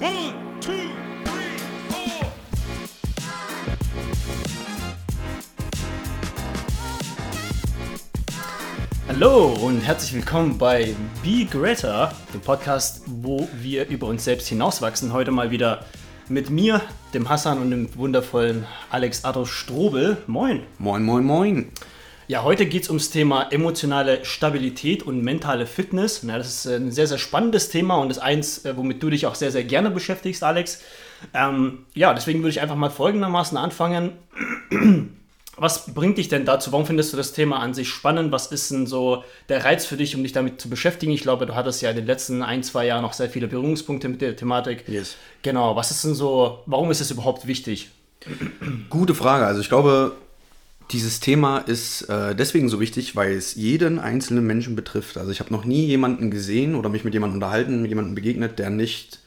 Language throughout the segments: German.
One, two, three, four. Hallo und herzlich willkommen bei Be Greater, dem Podcast, wo wir über uns selbst hinauswachsen. Heute mal wieder mit mir, dem Hassan und dem wundervollen Alex Adolf Strobel. Moin. Moin, moin, moin. Ja, heute geht es ums Thema emotionale Stabilität und mentale Fitness. Ja, das ist ein sehr, sehr spannendes Thema und ist eins, äh, womit du dich auch sehr, sehr gerne beschäftigst, Alex. Ähm, ja, deswegen würde ich einfach mal folgendermaßen anfangen. Was bringt dich denn dazu? Warum findest du das Thema an sich spannend? Was ist denn so der Reiz für dich, um dich damit zu beschäftigen? Ich glaube, du hattest ja in den letzten ein, zwei Jahren noch sehr viele Berührungspunkte mit der Thematik. Yes. Genau, was ist denn so, warum ist es überhaupt wichtig? Gute Frage. Also ich glaube, dieses Thema ist äh, deswegen so wichtig, weil es jeden einzelnen Menschen betrifft. Also ich habe noch nie jemanden gesehen oder mich mit jemandem unterhalten, mit jemandem begegnet, der nicht,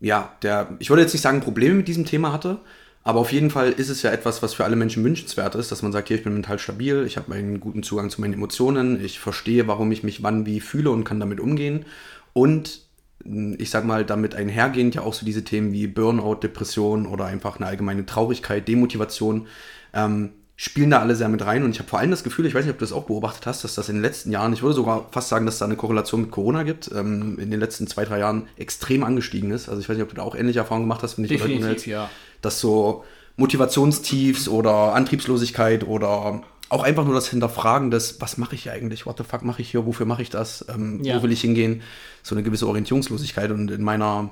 ja, der, ich würde jetzt nicht sagen, Probleme mit diesem Thema hatte, aber auf jeden Fall ist es ja etwas, was für alle Menschen wünschenswert ist, dass man sagt, hier, ich bin mental stabil, ich habe einen guten Zugang zu meinen Emotionen, ich verstehe, warum ich mich wann wie fühle und kann damit umgehen. Und mh, ich sag mal, damit einhergehend ja auch so diese Themen wie Burnout, Depression oder einfach eine allgemeine Traurigkeit, Demotivation, ähm, spielen da alle sehr mit rein. Und ich habe vor allem das Gefühl, ich weiß nicht, ob du das auch beobachtet hast, dass das in den letzten Jahren, ich würde sogar fast sagen, dass da eine Korrelation mit Corona gibt, ähm, in den letzten zwei, drei Jahren extrem angestiegen ist. Also ich weiß nicht, ob du da auch ähnliche Erfahrungen gemacht hast, wenn ich Definitiv, ja. dass so Motivationstiefs oder Antriebslosigkeit oder auch einfach nur das Hinterfragen des, was mache ich hier eigentlich, what the fuck mache ich hier, wofür mache ich das, ähm, Ja. wo will ich hingehen, so eine gewisse Orientierungslosigkeit. Und in meiner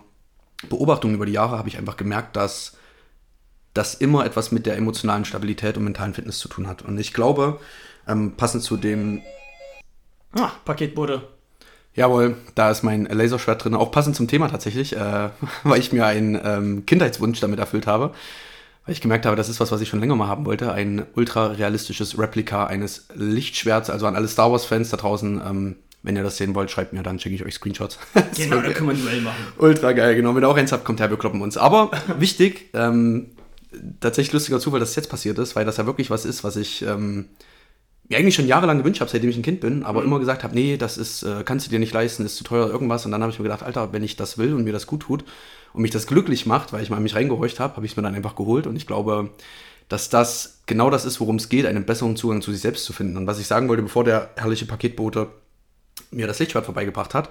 Beobachtung über die Jahre habe ich einfach gemerkt, dass das immer etwas mit der emotionalen Stabilität und mentalen Fitness zu tun hat. Und ich glaube, ähm, passend zu dem Ah, Paketbote. Jawohl, da ist mein Laserschwert drin. Auch passend zum Thema tatsächlich, äh, weil ich mir einen ähm, Kindheitswunsch damit erfüllt habe. Weil ich gemerkt habe, das ist was, was ich schon länger mal haben wollte. Ein ultra realistisches Replika eines Lichtschwerts. Also an alle Star Wars-Fans da draußen, ähm, wenn ihr das sehen wollt, schreibt mir, dann schicke ich euch Screenshots. Genau, da können wir ein Duell machen. Ultra geil, genau. Wenn ihr auch eins habt, kommt her, wir kloppen uns. Aber wichtig, ähm, tatsächlich lustiger Zufall, dass es jetzt passiert ist, weil das ja wirklich was ist, was ich ähm, mir eigentlich schon jahrelang gewünscht habe, seitdem ich ein Kind bin, aber immer gesagt habe, nee, das ist, äh, kannst du dir nicht leisten, ist zu teuer, irgendwas. Und dann habe ich mir gedacht, Alter, wenn ich das will und mir das gut tut und mich das glücklich macht, weil ich mal mich reingehorcht habe, habe ich es mir dann einfach geholt. Und ich glaube, dass das genau das ist, worum es geht, einen besseren Zugang zu sich selbst zu finden. Und was ich sagen wollte, bevor der herrliche Paketbote mir das Lichtschwert vorbeigebracht hat,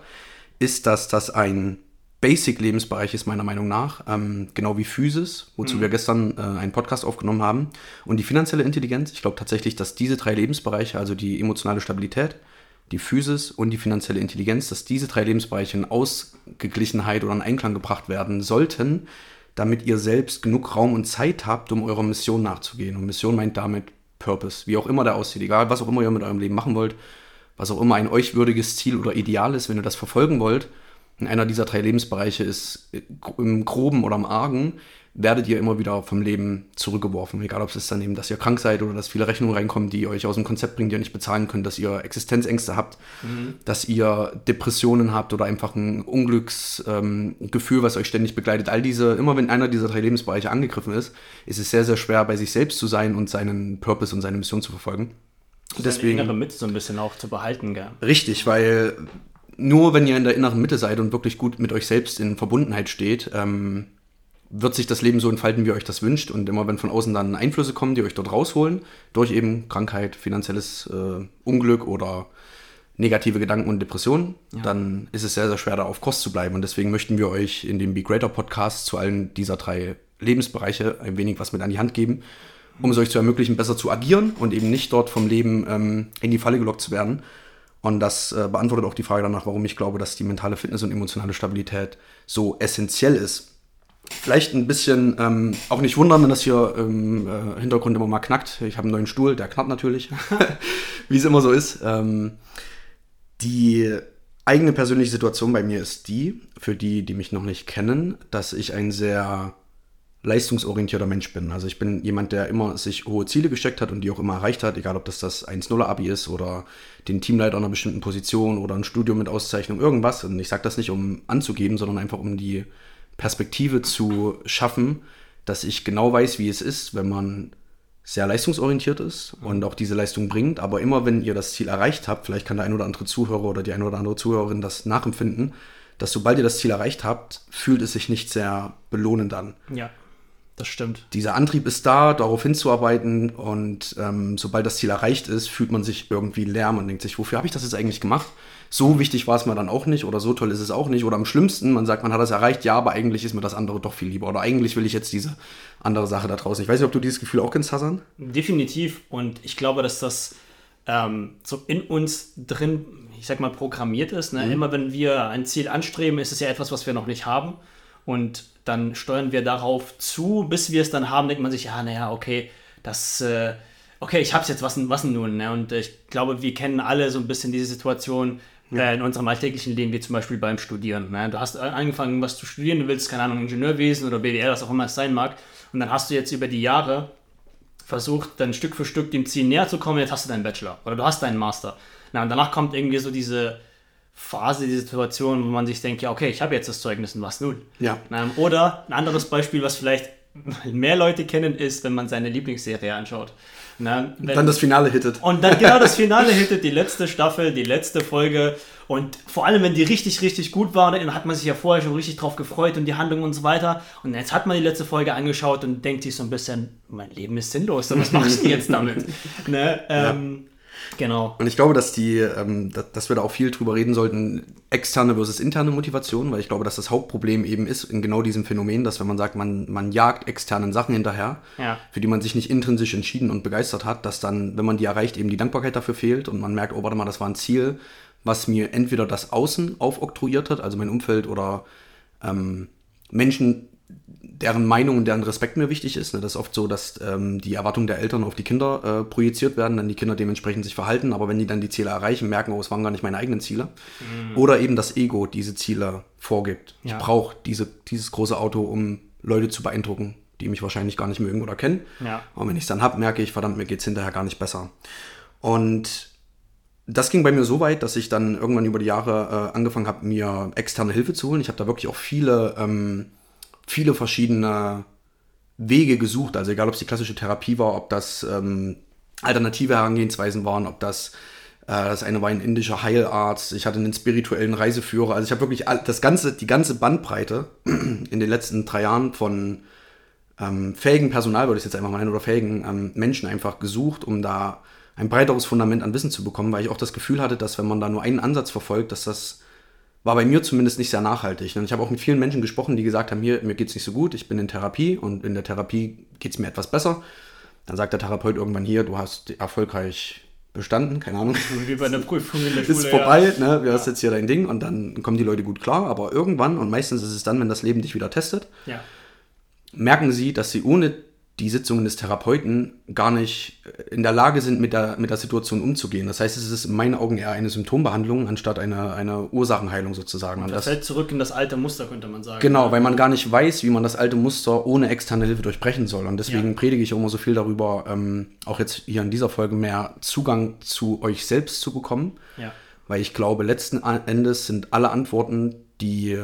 ist, dass das ein Basic-Lebensbereich ist, meiner Meinung nach. Ähm, genau wie Physis, wozu wir gestern äh, einen Podcast aufgenommen haben. Und die finanzielle Intelligenz. Ich glaube tatsächlich, dass diese drei Lebensbereiche, also die emotionale Stabilität, die Physis und die finanzielle Intelligenz, dass diese drei Lebensbereiche in Ausgeglichenheit oder in Einklang gebracht werden sollten, damit ihr selbst genug Raum und Zeit habt, um eurer Mission nachzugehen. Und Mission meint damit Purpose, wie auch immer der aussieht, egal was auch immer ihr mit eurem Leben machen wollt, was auch immer ein euch würdiges Ziel oder Ideal ist, wenn ihr das verfolgen wollt, einer dieser drei Lebensbereiche ist äh, im Groben oder im Argen, werdet ihr immer wieder vom Leben zurückgeworfen. Egal, ob es ist dann eben, dass ihr krank seid oder dass viele Rechnungen reinkommen, die euch aus dem Konzept bringen, die ihr nicht bezahlen könnt, dass ihr Existenzängste habt, dass ihr Depressionen habt oder einfach ein Unglücksgefühl, ähm, was euch ständig begleitet. All diese, immer wenn einer dieser drei Lebensbereiche angegriffen ist, ist es sehr, sehr schwer, bei sich selbst zu sein und seinen Purpose und seine Mission zu verfolgen. Deswegen. innere Mitte so ein bisschen auch zu behalten, gell? Richtig, weil nur wenn ihr in der inneren Mitte seid und wirklich gut mit euch selbst in Verbundenheit steht, ähm, wird sich das Leben so entfalten, wie ihr euch das wünscht. Und immer wenn von außen dann Einflüsse kommen, die euch dort rausholen, durch eben Krankheit, finanzielles äh, Unglück oder negative Gedanken und Depressionen, dann ist es sehr, sehr schwer, da auf Kost zu bleiben. Und deswegen möchten wir euch in dem Be Greater Podcast zu allen dieser drei Lebensbereiche ein wenig was mit an die Hand geben, um es euch zu ermöglichen, besser zu agieren und eben nicht dort vom Leben ähm, in die Falle gelockt zu werden. Und das äh, beantwortet auch die Frage danach, warum ich glaube, dass die mentale Fitness und emotionale Stabilität so essentiell ist. Vielleicht ein bisschen, ähm, auch nicht wundern, wenn das hier im äh, Hintergrund immer mal knackt. Ich habe einen neuen Stuhl, der knarrt natürlich, wie es immer so ist. Ähm, die eigene persönliche Situation bei mir ist die, für die, die mich noch nicht kennen, dass ich ein sehr leistungsorientierter Mensch bin. Also ich bin jemand, der immer sich hohe Ziele gesteckt hat und die auch immer erreicht hat, egal ob das das 1-0-Abi ist oder den Teamleiter einer bestimmten Position oder ein Studium mit Auszeichnung, irgendwas. Und ich sage das nicht, um anzugeben, sondern einfach um die Perspektive zu schaffen, dass ich genau weiß, wie es ist, wenn man sehr leistungsorientiert ist und auch diese Leistung bringt. Aber immer wenn ihr das Ziel erreicht habt, vielleicht kann der ein oder andere Zuhörer oder die eine oder andere Zuhörerin das nachempfinden, dass sobald ihr das Ziel erreicht habt, fühlt es sich nicht sehr belohnend an. Ja, das stimmt. Dieser Antrieb ist da, darauf hinzuarbeiten und ähm, sobald das Ziel erreicht ist, fühlt man sich irgendwie leer. Man denkt sich, wofür habe ich das jetzt eigentlich gemacht? So wichtig war es mir dann auch nicht oder so toll ist es auch nicht. Oder am schlimmsten, man sagt, man hat das erreicht, ja, aber eigentlich ist mir das andere doch viel lieber. Oder eigentlich will ich jetzt diese andere Sache da draußen. Ich weiß nicht, ob du dieses Gefühl auch kennst, Hassan? Definitiv. Und ich glaube, dass das ähm, so in uns drin, ich sag mal, programmiert ist. Ne? Immer wenn wir ein Ziel anstreben, ist es ja etwas, was wir noch nicht haben. Und dann steuern wir darauf zu, bis wir es dann haben, denkt man sich, ja, naja, okay, das, äh, okay, ich hab's jetzt, was, denn- was nun? Ne? Und ich glaube, wir kennen alle so ein bisschen diese Situation äh, in unserem alltäglichen Leben, wie zum Beispiel beim Studieren. Ne? Du hast angefangen, was zu studieren, du willst, keine Ahnung, Ingenieurwesen oder BWL, was auch immer es sein mag. Und dann hast du jetzt über die Jahre versucht, dann Stück für Stück dem Ziel näher zu kommen, jetzt hast du deinen Bachelor oder du hast deinen Master. Na, und danach kommt irgendwie so diese Phase, die Situation, wo man sich denkt, ja, okay, ich habe jetzt das Zeugnis und was nun? Ja. Na, oder ein anderes Beispiel, was vielleicht mehr Leute kennen, ist, wenn man seine Lieblingsserie anschaut. Na, wenn, Dann das Finale hittet. und dann genau das Finale hittet, die letzte Staffel, die letzte Folge. Und vor allem, wenn die richtig, richtig gut war, dann hat man sich ja vorher schon richtig drauf gefreut und die Handlung und so weiter. Und jetzt hat man die letzte Folge angeschaut und denkt sich so ein bisschen, mein Leben ist sinnlos, was mache ich denn jetzt damit? ne? ähm, Genau. Und ich glaube, dass die, ähm, dass, wir da auch viel drüber reden sollten, externe versus interne Motivation, weil ich glaube, dass das Hauptproblem eben ist in genau diesem Phänomen, dass wenn man sagt, man, man jagt externen Sachen hinterher, Ja. für die man sich nicht intrinsisch entschieden und begeistert hat, dass dann, wenn man die erreicht, eben die Dankbarkeit dafür fehlt und man merkt, oh, warte mal, das war ein Ziel, was mir entweder das Außen aufoktroyiert hat, also mein Umfeld oder ähm, Menschen, deren Meinung und deren Respekt mir wichtig ist. Ne? Das ist oft so, dass ähm, die Erwartungen der Eltern auf die Kinder äh, projiziert werden, dann die Kinder dementsprechend sich verhalten, aber wenn die dann die Ziele erreichen, merken, oh, es waren gar nicht meine eigenen Ziele. Oder eben das Ego diese Ziele vorgibt. Ja. Ich brauche diese, dieses große Auto, um Leute zu beeindrucken, die mich wahrscheinlich gar nicht mögen oder kennen. Ja. Und wenn ich es dann habe, merke ich, verdammt, mir geht es hinterher gar nicht besser. Und das ging bei mir so weit, dass ich dann irgendwann über die Jahre äh, angefangen habe, mir externe Hilfe zu holen. Ich habe da wirklich auch viele, ähm, viele verschiedene Wege gesucht. Also egal, ob es die klassische Therapie war, ob das ähm, alternative Herangehensweisen waren, ob das äh, das eine war ein indischer Heilarzt, ich hatte einen spirituellen Reiseführer. Also ich habe wirklich das ganze, die ganze Bandbreite in den letzten drei Jahren von ähm, fähigen Personal, würde ich jetzt einfach mal nennen, oder fähigen ähm, Menschen einfach gesucht, um da ein breiteres Fundament an Wissen zu bekommen, weil ich auch das Gefühl hatte, dass wenn man da nur einen Ansatz verfolgt, dass das war bei mir zumindest nicht sehr nachhaltig. Und ich habe auch mit vielen Menschen gesprochen, die gesagt haben, hier, mir geht's nicht so gut, ich bin in Therapie und in der Therapie geht's mir etwas besser. Dann sagt der Therapeut irgendwann hier, du hast erfolgreich bestanden, keine Ahnung, Wie bei einer Prüfung in der Schule. ist vorbei, ne, du hast jetzt hier dein Ding und dann kommen die Leute gut klar, aber irgendwann, und meistens ist es dann, wenn das Leben dich wieder testet, Ja. ja. merken sie, dass sie ohne die Sitzungen des Therapeuten gar nicht in der Lage sind, mit der, mit der Situation umzugehen. Das heißt, es ist in meinen Augen eher eine Symptombehandlung anstatt eine, eine Ursachenheilung sozusagen. Und Das das, fällt zurück in das alte Muster, könnte man sagen. genau, weil man gar nicht weiß, wie man das alte Muster ohne externe Hilfe durchbrechen soll. Und deswegen Ja. predige ich immer so viel darüber, ähm, auch jetzt hier in dieser Folge mehr Zugang zu euch selbst zu bekommen. Ja. Weil ich glaube, letzten Endes sind alle Antworten, die,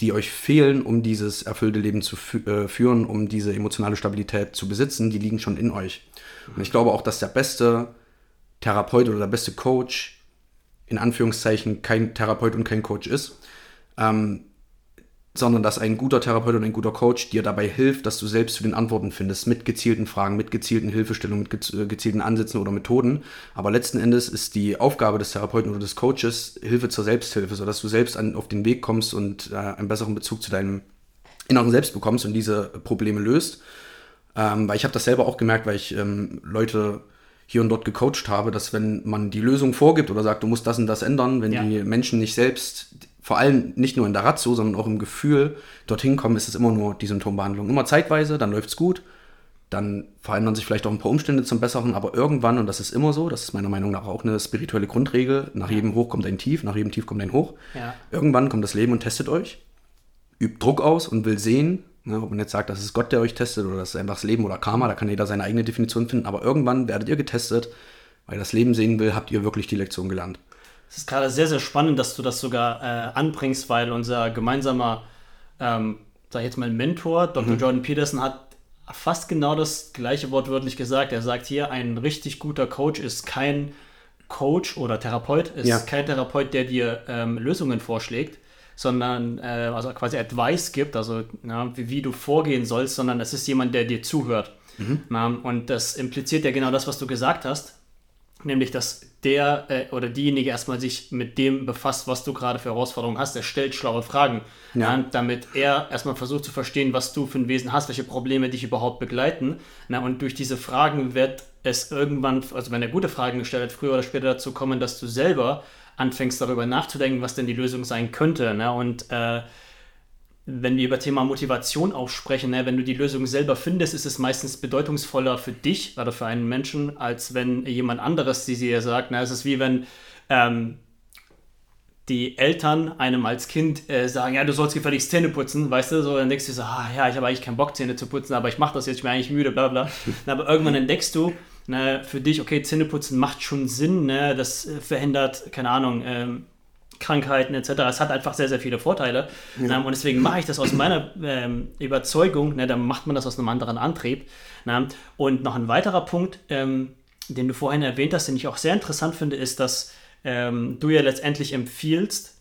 die euch fehlen, um dieses erfüllte Leben zu fü äh, führen, um diese emotionale Stabilität zu besitzen, die liegen schon in euch. Und ich glaube auch, dass der beste Therapeut oder der beste Coach in Anführungszeichen kein Therapeut und kein Coach ist, ähm, sondern dass ein guter Therapeut und ein guter Coach dir dabei hilft, dass du selbst zu den Antworten findest, mit gezielten Fragen, mit gezielten Hilfestellungen, mit äh, gezielten Ansätzen oder Methoden. Aber letzten Endes ist die Aufgabe des Therapeuten oder des Coaches Hilfe zur Selbsthilfe, sodass du selbst an, auf den Weg kommst und äh, einen besseren Bezug zu deinem inneren Selbst bekommst und diese Probleme löst. Ähm, weil ich habe das selber auch gemerkt, weil ich ähm, Leute hier und dort gecoacht habe, dass wenn man die Lösung vorgibt oder sagt, du musst das und das ändern, wenn Ja. die Menschen nicht selbst, vor allem nicht nur in der Ratio, sondern auch im Gefühl dorthin kommen, ist es immer nur die Symptombehandlung. Immer zeitweise, dann läuft's gut, dann verändern sich vielleicht auch ein paar Umstände zum Besseren, aber irgendwann, und das ist immer so, das ist meiner Meinung nach auch eine spirituelle Grundregel, nach jedem Hoch kommt ein Tief, nach jedem Tief kommt ein Hoch. Ja. Irgendwann kommt das Leben und testet euch, übt Druck aus und will sehen, ne, ob man jetzt sagt, das ist Gott, der euch testet oder das ist einfach das Leben oder Karma, da kann jeder seine eigene Definition finden, aber irgendwann werdet ihr getestet, weil das Leben sehen will, habt ihr wirklich die Lektion gelernt. Es ist gerade sehr, sehr spannend, dass du das sogar äh, anbringst, weil unser gemeinsamer, ähm, sag ich jetzt mal, Mentor, Dr. Jordan Peterson, hat fast genau das gleiche wortwörtlich gesagt. Er sagt hier, ein richtig guter Coach ist kein Coach oder Therapeut ist Ja. kein Therapeut, der dir ähm, Lösungen vorschlägt, sondern äh, also quasi Advice gibt, also ja, wie, wie du vorgehen sollst, sondern es ist jemand, der dir zuhört. Na, und das impliziert ja genau das, was du gesagt hast, nämlich dass der äh, oder diejenige erstmal sich mit dem befasst, was du gerade für Herausforderungen hast. Er stellt schlaue Fragen, Ja. ja, damit er erstmal versucht zu verstehen, was du für ein Wesen hast, welche Probleme dich überhaupt begleiten. Na, und durch diese Fragen wird es irgendwann, also wenn er gute Fragen gestellt hat, früher oder später dazu kommen, dass du selber anfängst darüber nachzudenken, was denn die Lösung sein könnte. Ne? Und äh, wenn wir über Thema Motivation auch sprechen, ne, wenn du die Lösung selber findest, ist es meistens bedeutungsvoller für dich oder für einen Menschen, als wenn jemand anderes die dir sagt. Ne, es ist wie wenn ähm, die Eltern einem als Kind äh, sagen, ja, du sollst gefälligst Zähne putzen, weißt du, so, dann denkst du so, ah, ja, ich habe eigentlich keinen Bock, Zähne zu putzen, aber ich mache das jetzt, ich bin eigentlich müde, bla bla. Aber irgendwann entdeckst du, ne, für dich, okay, Zähne putzen macht schon Sinn, ne, das äh, verhindert, keine Ahnung, ähm, Krankheiten etc. Es hat einfach sehr, sehr viele Vorteile. Ähm, und deswegen mache ich das aus meiner ähm, Überzeugung. Ne, dann macht man das aus einem anderen Antrieb. Ne? Und noch ein weiterer Punkt, ähm, den du vorhin erwähnt hast, den ich auch sehr interessant finde, ist, dass ähm, du ja letztendlich empfiehlst,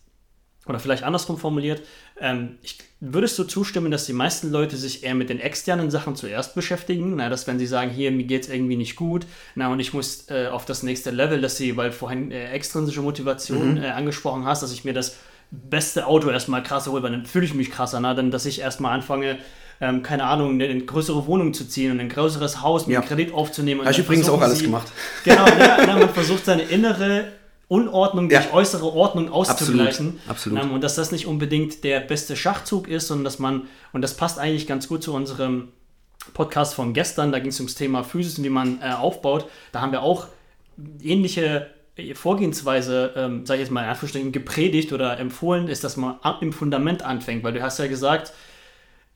oder vielleicht andersrum formuliert, ähm, ich, würdest du zustimmen, dass die meisten Leute sich eher mit den externen Sachen zuerst beschäftigen? Na, dass wenn sie sagen, hier, mir geht es irgendwie nicht gut, na, und ich muss äh, auf das nächste Level, dass sie, weil vorhin äh, extrinsische Motivation äh, angesprochen hast, dass ich mir das beste Auto erstmal krasser hole, weil dann fühle ich mich krasser, na, dann, dass ich erstmal anfange, ähm, keine Ahnung, eine, eine größere Wohnung zu ziehen und ein größeres Haus mit Ja. Kredit aufzunehmen. und Habe ich übrigens auch alles sie- gemacht. Genau, ja, ja, man versucht seine innere Unordnung durch Ja. äußere Ordnung auszugleichen. absolut. Ähm, und dass das nicht unbedingt der beste Schachzug ist, sondern dass man, und das passt eigentlich ganz gut zu unserem Podcast von gestern, da ging es ums Thema Physis und wie man äh, aufbaut. Da haben wir auch ähnliche Vorgehensweise, ähm, sage ich jetzt mal in Anführungsstrichen, gepredigt oder empfohlen ist, dass man im Fundament anfängt, weil du hast ja gesagt,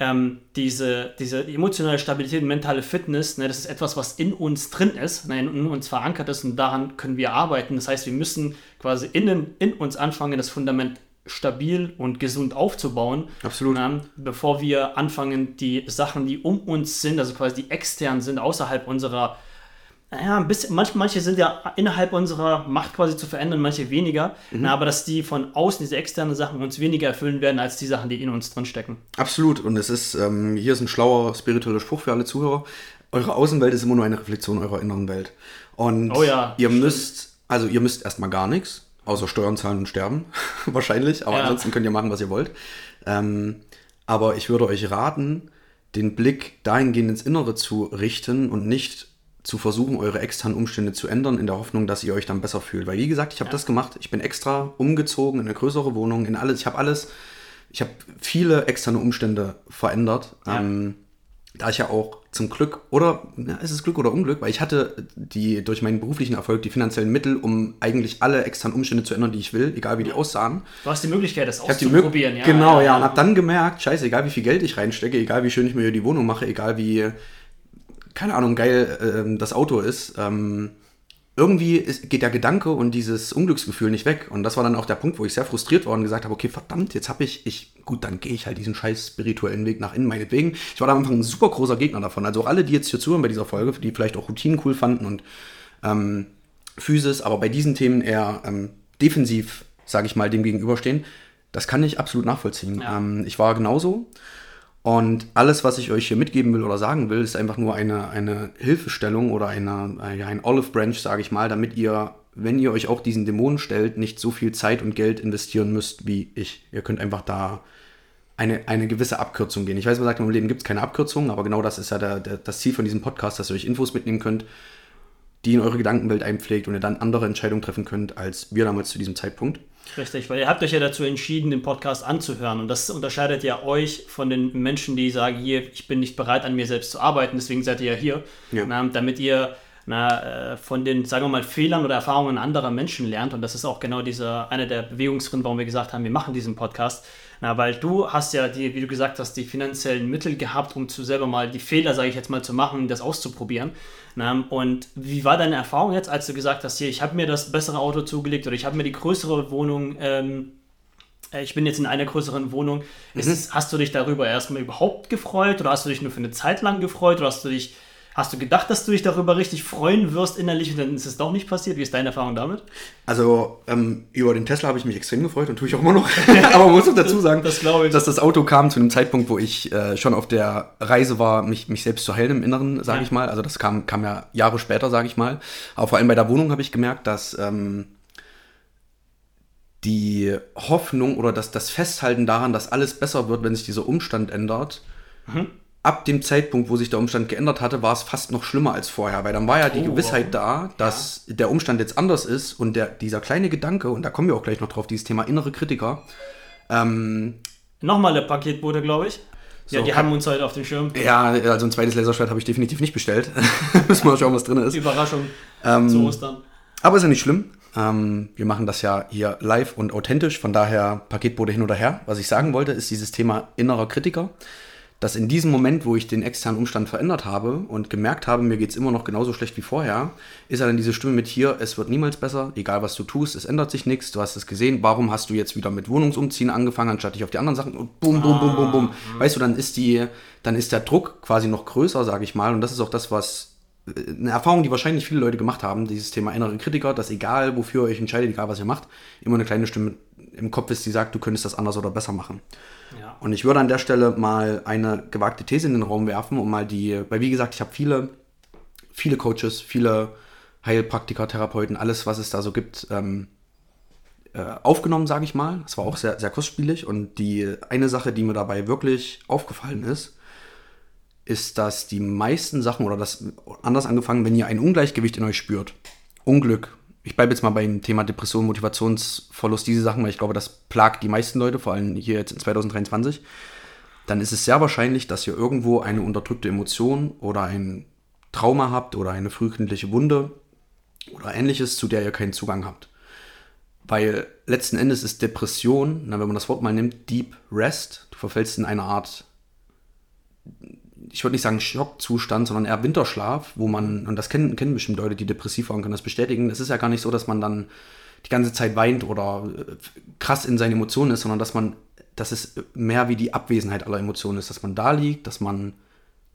ähm, diese, diese emotionale Stabilität und mentale Fitness, ne, das ist etwas, was in uns drin ist, ne, in uns verankert ist und daran können wir arbeiten. Das heißt, wir müssen quasi innen in uns anfangen, das Fundament stabil und gesund aufzubauen, Absolut. ähm, bevor wir anfangen, die Sachen, die um uns sind, also quasi die extern sind, außerhalb unserer naja, ein bisschen, manche, manche sind ja innerhalb unserer Macht quasi zu verändern, manche weniger. Na, aber dass die von außen, diese externen Sachen, uns weniger erfüllen werden, als die Sachen, die in uns drin stecken. Absolut. Und es ist, ähm, hier ist ein schlauer spiritueller Spruch für alle Zuhörer. Eure Außenwelt ist immer nur eine Reflexion eurer inneren Welt. Und Oh ja, ihr stimmt. müsst, also ihr müsst erstmal gar nichts, außer Steuern zahlen und sterben. Wahrscheinlich. Aber Ja. ansonsten könnt ihr machen, was ihr wollt. Ähm, aber ich würde euch raten, den Blick dahingehend ins Innere zu richten und nicht zu versuchen, eure externen Umstände zu ändern, in der Hoffnung, dass ihr euch dann besser fühlt. Weil, wie gesagt, ich habe das gemacht. Ich bin extra umgezogen in eine größere Wohnung, in alles. Ich habe alles, ich habe viele externe Umstände verändert. Ja. Ähm, da ich ja auch zum Glück, oder ja, ist es Glück oder Unglück, weil ich hatte die durch meinen beruflichen Erfolg die finanziellen Mittel, um eigentlich alle externen Umstände zu ändern, die ich will, egal wie die aussahen. Du hast die Möglichkeit, das auszuprobieren. ja, Genau, ja, und habe dann gemerkt, scheiße, egal wie viel Geld ich reinstecke, egal wie schön ich mir hier die Wohnung mache, egal wie, keine Ahnung, geil ähm, das Auto ist, ähm, irgendwie ist, geht der Gedanke und dieses Unglücksgefühl nicht weg. Und das war dann auch der Punkt, wo ich sehr frustriert war und gesagt habe, okay, verdammt, jetzt habe ich, ich, gut, dann gehe ich halt diesen scheiß spirituellen Weg nach innen, meinetwegen. Ich war da am Anfang ein super großer Gegner davon. Also auch alle, die jetzt hier zuhören bei dieser Folge, die vielleicht auch Routinen cool fanden und ähm, Physis, aber bei diesen Themen eher ähm, defensiv, sage ich mal, dem gegenüberstehen, das kann ich absolut nachvollziehen. Ja. Ähm, ich war genauso. Und alles, was ich euch hier mitgeben will oder sagen will, ist einfach nur eine, eine Hilfestellung oder eine, ein Olive Branch, sage ich mal, damit ihr, wenn ihr euch auch diesen Dämonen stellt, nicht so viel Zeit und Geld investieren müsst wie ich. Ihr könnt einfach da eine, eine gewisse Abkürzung gehen. Ich weiß, man sagt, im Leben gibt es keine Abkürzung, aber genau das ist ja der, der, das Ziel von diesem Podcast, dass ihr euch Infos mitnehmen könnt, die in eure Gedankenwelt einpflegt und ihr dann andere Entscheidungen treffen könnt, als wir damals zu diesem Zeitpunkt. Richtig, weil ihr habt euch ja dazu entschieden, den Podcast anzuhören. Und das unterscheidet ja euch von den Menschen, die sagen, hier, ich bin nicht bereit, an mir selbst zu arbeiten, deswegen seid ihr ja hier. Ja. Na, damit ihr na, äh, von den, sagen wir mal, Fehlern oder Erfahrungen anderer Menschen lernt. Und das ist auch genau dieser, einer der Bewegungsgründe, warum wir gesagt haben, wir machen diesen Podcast. Na, weil du hast ja, die, wie du gesagt hast, die finanziellen Mittel gehabt, um zu selber mal die Fehler, sage ich jetzt mal, zu machen, das auszuprobieren. Na, und wie war deine Erfahrung jetzt, als du gesagt hast, hier, ich habe mir das bessere Auto zugelegt oder ich habe mir die größere Wohnung ähm, äh, ich bin jetzt in einer größeren Wohnung. Ist Mhm. es, hast du dich darüber erstmal überhaupt gefreut oder hast du dich nur für eine Zeit lang gefreut oder hast du dich Hast du gedacht, dass du dich darüber richtig freuen wirst innerlich und dann ist es doch nicht passiert? Wie ist deine Erfahrung damit? Also ähm, über den Tesla habe ich mich extrem gefreut und tue ich auch immer noch. Aber man muss auch dazu sagen, Das ich. dass das Auto kam zu einem Zeitpunkt, wo ich äh, schon auf der Reise war, mich, mich selbst zu heilen im Inneren, sage Ja. ich mal. Also das kam, kam ja Jahre später, sage ich mal. Aber vor allem bei der Wohnung habe ich gemerkt, dass ähm, die Hoffnung oder das, das Festhalten daran, dass alles besser wird, wenn sich dieser Umstand ändert, Mhm. Ab dem Zeitpunkt, wo sich der Umstand geändert hatte, war es fast noch schlimmer als vorher, weil dann war ja die Oh, Gewissheit da, dass der Umstand jetzt anders ist und der, dieser kleine Gedanke, und da kommen wir auch gleich noch drauf, dieses Thema innere Kritiker, ähm, Nochmal eine Paketbote, glaube ich. Ja, So, die kann- haben uns heute auf dem Schirm. ja, also ein zweites Laserschwert habe ich definitiv nicht bestellt. Müssen wir schauen, was drin ist. Überraschung Ähm, zu Ostern. Aber ist ja nicht schlimm. Ähm, wir machen das ja hier live und authentisch, von daher Paketbote hin oder her. Was ich sagen wollte, ist dieses Thema innerer Kritiker. Dass in diesem Moment, wo ich den externen Umstand verändert habe und gemerkt habe, mir geht es immer noch genauso schlecht wie vorher, ist ja dann diese Stimme mit hier, es wird niemals besser, egal was du tust, es ändert sich nichts, du hast es gesehen, warum hast du jetzt wieder mit Wohnungsumziehen angefangen, anstatt dich auf die anderen Sachen und bum, bum, bum, bum, bum. Weißt du, dann ist die, dann ist der Druck quasi noch größer, sage ich mal. Und das ist auch das, was eine Erfahrung, die wahrscheinlich viele Leute gemacht haben, dieses Thema innere Kritiker, dass egal wofür ihr euch entscheidet, egal was ihr macht, immer eine kleine Stimme im Kopf ist, die sagt, du könntest das anders oder besser machen. Und ich würde an der Stelle mal eine gewagte These in den Raum werfen, um mal die, weil wie gesagt, ich habe viele, viele Coaches, viele Heilpraktiker, Therapeuten, alles, was es da so gibt, ähm, äh, aufgenommen, sage ich mal. Das war auch sehr, sehr kostspielig. Und die eine Sache, die mir dabei wirklich aufgefallen ist, ist, dass die meisten Sachen, oder das anders angefangen, wenn ihr ein Ungleichgewicht in euch spürt, Unglück, ich bleibe jetzt mal beim Thema Depression, Motivationsverlust, diese Sachen, weil ich glaube, das plagt die meisten Leute, vor allem hier jetzt in 2023, dann ist es sehr wahrscheinlich, dass ihr irgendwo eine unterdrückte Emotion oder ein Trauma habt oder eine frühkindliche Wunde oder ähnliches, zu der ihr keinen Zugang habt. Weil letzten Endes ist Depression, na, wenn man das Wort mal nimmt, Deep Rest. Du verfällst in eine Art, ich würde nicht sagen Schockzustand, sondern eher Winterschlaf, wo man, und das kennen, kennen bestimmt Leute, die depressiv waren, können das bestätigen. Es ist ja gar nicht so, dass man dann die ganze Zeit weint oder äh, krass in seinen Emotionen ist, sondern dass man, dass es mehr wie die Abwesenheit aller Emotionen ist, dass man da liegt, dass man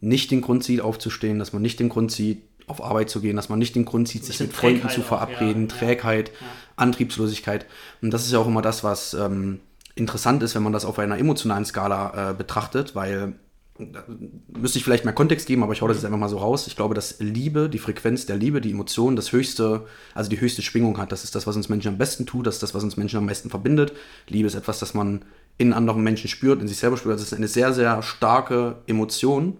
nicht den Grund sieht, aufzustehen, dass man nicht den Grund sieht, auf Arbeit zu gehen, dass man nicht den Grund sieht, sich mit Freunden Trägheit zu auch, verabreden, ja, ja. Trägheit, Antriebslosigkeit. Und das ist ja auch immer das, was ähm, interessant ist, wenn man das auf einer emotionalen Skala äh, betrachtet, weil müsste ich vielleicht mehr Kontext geben, aber ich hau das jetzt einfach mal so raus. Ich glaube, dass Liebe, die Frequenz der Liebe, die Emotion, das höchste, also die höchste Schwingung hat. Das ist das, was uns Menschen am besten tut, das ist das, was uns Menschen am meisten verbindet. Liebe ist etwas, das man in anderen Menschen spürt, in sich selber spürt. Das ist eine sehr, sehr starke Emotion.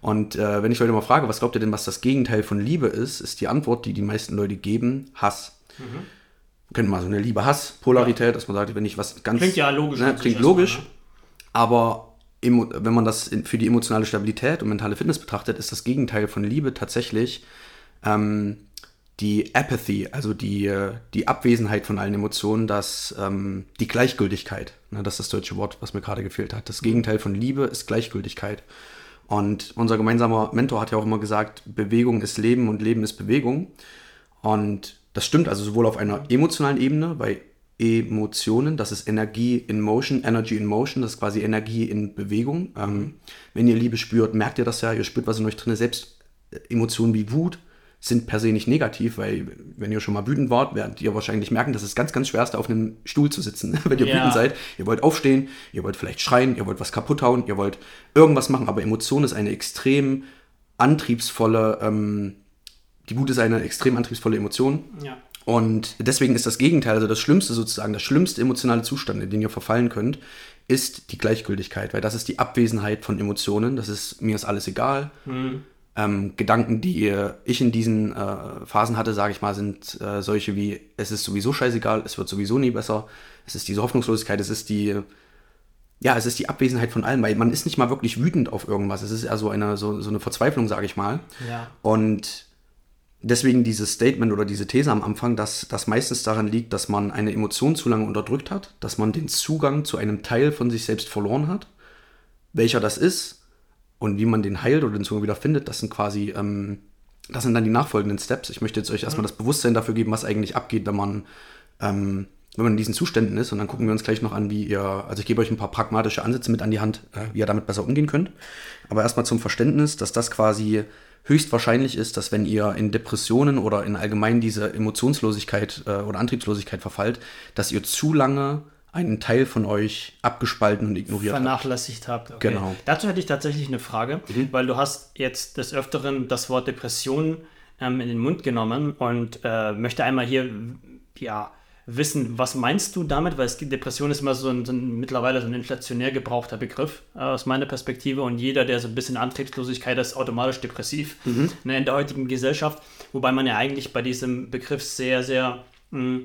Und äh, wenn ich Leute mal frage, was glaubt ihr denn, was das Gegenteil von Liebe ist, ist die Antwort, die die meisten Leute geben, Hass. Wir können mal so eine Liebe-Hass-Polarität, dass man sagt, wenn ich was ganz... Klingt ja logisch Ne, klingt logisch. ne? Aber wenn man das für die emotionale Stabilität und mentale Fitness betrachtet, ist das Gegenteil von Liebe tatsächlich ähm, die Apathy, also die, die Abwesenheit von allen Emotionen, das, ähm, die Gleichgültigkeit. Ne, das ist das deutsche Wort, was mir gerade gefehlt hat. Das Gegenteil von Liebe ist Gleichgültigkeit. Und unser gemeinsamer Mentor hat ja auch immer gesagt, Bewegung ist Leben und Leben ist Bewegung. Und das stimmt also sowohl auf einer emotionalen Ebene, bei Emotionen, das ist Energie in Motion, Energy in Motion, das ist quasi Energie in Bewegung. Ähm, wenn ihr Liebe spürt, merkt ihr das ja, ihr spürt was in euch drin. Selbst äh, Emotionen wie Wut sind per se nicht negativ, weil wenn ihr schon mal wütend wart, werdet ihr wahrscheinlich merken, dass es ganz, ganz schwer ist, auf einem Stuhl zu sitzen, wenn ihr Ja. wütend seid. Ihr wollt aufstehen, ihr wollt vielleicht schreien, ihr wollt was kaputt hauen, ihr wollt irgendwas machen, aber Emotion ist eine extrem antriebsvolle, ähm, die Wut ist eine extrem antriebsvolle Emotion. Ja. Und deswegen ist das Gegenteil, also das Schlimmste sozusagen, der schlimmste emotionale Zustand, in den ihr verfallen könnt, ist die Gleichgültigkeit, weil das ist die Abwesenheit von Emotionen. Das ist, mir ist alles egal. Ähm, Gedanken, die ich in diesen äh, Phasen hatte, sage ich mal, sind äh, solche wie, es ist sowieso scheißegal, es wird sowieso nie besser. Es ist diese Hoffnungslosigkeit, es ist die, ja, es ist die Abwesenheit von allem, weil man ist nicht mal wirklich wütend auf irgendwas. Es ist eher so eine, so, so eine Verzweiflung, sage ich mal. Ja. Und deswegen dieses Statement oder diese These am Anfang, dass das meistens daran liegt, dass man eine Emotion zu lange unterdrückt hat, dass man den Zugang zu einem Teil von sich selbst verloren hat. Welcher das ist und wie man den heilt oder den Zugang wieder findet, das sind quasi, ähm, das sind dann die nachfolgenden Steps. Ich möchte jetzt euch erstmal das Bewusstsein dafür geben, was eigentlich abgeht, wenn man, ähm, wenn man in diesen Zuständen ist. Und dann gucken wir uns gleich noch an, wie ihr, also ich gebe euch ein paar pragmatische Ansätze mit an die Hand, wie ihr damit besser umgehen könnt. Aber erstmal zum Verständnis, dass das quasi höchstwahrscheinlich ist, dass wenn ihr in Depressionen oder in allgemein diese Emotionslosigkeit äh, oder Antriebslosigkeit verfallt, dass ihr zu lange einen Teil von euch abgespalten und ignoriert habt. vernachlässigt habt. Okay. Genau. Dazu hätte ich tatsächlich eine Frage, weil du hast jetzt des Öfteren das Wort Depression ähm, in den Mund genommen und äh, möchte einmal hier ja, wissen, was meinst du damit? Weil es Depression ist immer so ein, so ein mittlerweile so ein inflationär gebrauchter Begriff äh, aus meiner Perspektive und jeder, der so ein bisschen Antriebslosigkeit ist, automatisch depressiv ne, in der heutigen Gesellschaft, wobei man ja eigentlich bei diesem Begriff sehr, sehr mh,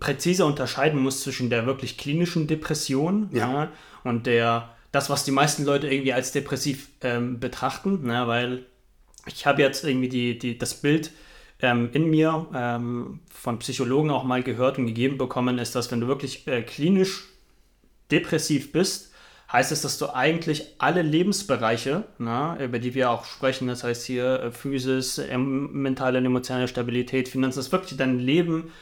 präzise unterscheiden muss zwischen der wirklich klinischen Depression Ja. und der das, was die meisten Leute irgendwie als depressiv ähm, betrachten, ne, weil ich habe jetzt irgendwie die, die, das Bild ähm, in mir ähm, von Psychologen auch mal gehört und gegeben bekommen, ist, dass wenn du wirklich äh, klinisch depressiv bist, heißt es, dass du eigentlich alle Lebensbereiche, na, über die wir auch sprechen, das heißt hier äh, Physis, ähm, mentale und emotionale Stabilität, Finanzen, dass wirklich dein Leben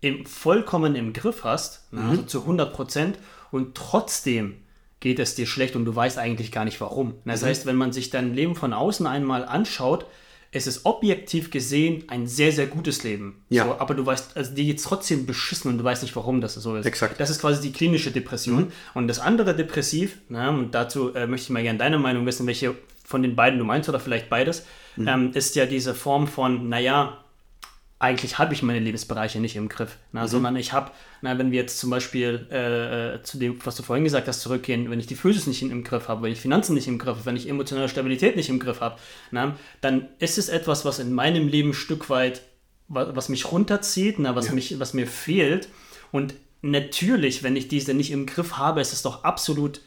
im, vollkommen im Griff hast, na, also zu 100 Prozent und trotzdem geht es dir schlecht und du weißt eigentlich gar nicht warum. Das heißt, wenn man sich dein Leben von außen einmal anschaut, es ist objektiv gesehen ein sehr, sehr gutes Leben. Ja. So, aber du weißt, also dir geht's trotzdem beschissen und du weißt nicht, warum das so ist. Exakt. Das ist quasi die klinische Depression. Und das andere Depressiv, na, und dazu äh, möchte ich mal gerne deine Meinung wissen, welche von den beiden du meinst oder vielleicht beides, ähm, ist ja diese Form von, naja, eigentlich habe ich meine Lebensbereiche nicht im Griff, na, sondern ich habe, na, wenn wir jetzt zum Beispiel äh, äh, zu dem, was du vorhin gesagt hast, zurückgehen, wenn ich die Physis nicht im Griff habe, wenn ich Finanzen nicht im Griff habe, wenn ich emotionale Stabilität nicht im Griff habe, dann ist es etwas, was in meinem Leben ein Stück weit, wa- was mich runterzieht, na, was, mich, was mir fehlt. Und natürlich, wenn ich diese nicht im Griff habe, ist es doch absolut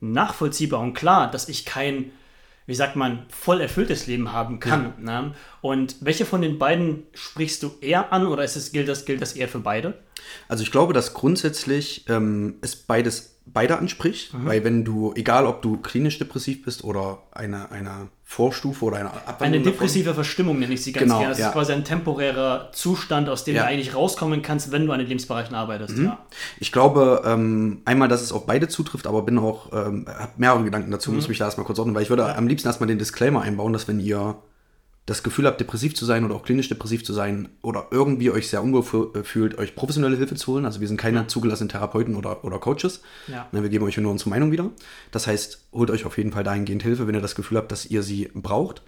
nachvollziehbar und klar, dass ich kein, wie sagt man, voll erfülltes Leben haben kann. Ne? Und welche von den beiden sprichst du eher an oder ist es, gilt, das, gilt das eher für beide? Also ich glaube, dass grundsätzlich ähm, es beides beide anspricht, Mhm. weil wenn du, egal ob du klinisch depressiv bist oder eine, eine Vorstufe oder eine Abwandlung Eine davon, depressive Verstimmung nenne ich sie ganz Genau, gerne. Das ja. ist quasi ein temporärer Zustand, aus dem Ja. Mhm. du eigentlich rauskommen kannst, wenn du an den Lebensbereichen arbeitest. Ja. Ich glaube, ähm, einmal, dass es auf beide zutrifft, aber bin auch, ähm, habe mehrere Gedanken dazu, Mhm. muss mich da erstmal kurz ordnen, weil ich würde am liebsten erstmal den Disclaimer einbauen, dass wenn ihr das Gefühl habt, depressiv zu sein oder auch klinisch depressiv zu sein oder irgendwie euch sehr unwohl äh, fühlt, euch professionelle Hilfe zu holen. Also wir sind keine zugelassenen Therapeuten oder, oder Coaches. Ja. Wir geben euch nur unsere Meinung wieder. Das heißt, holt euch auf jeden Fall dahingehend Hilfe, wenn ihr das Gefühl habt, dass ihr sie braucht.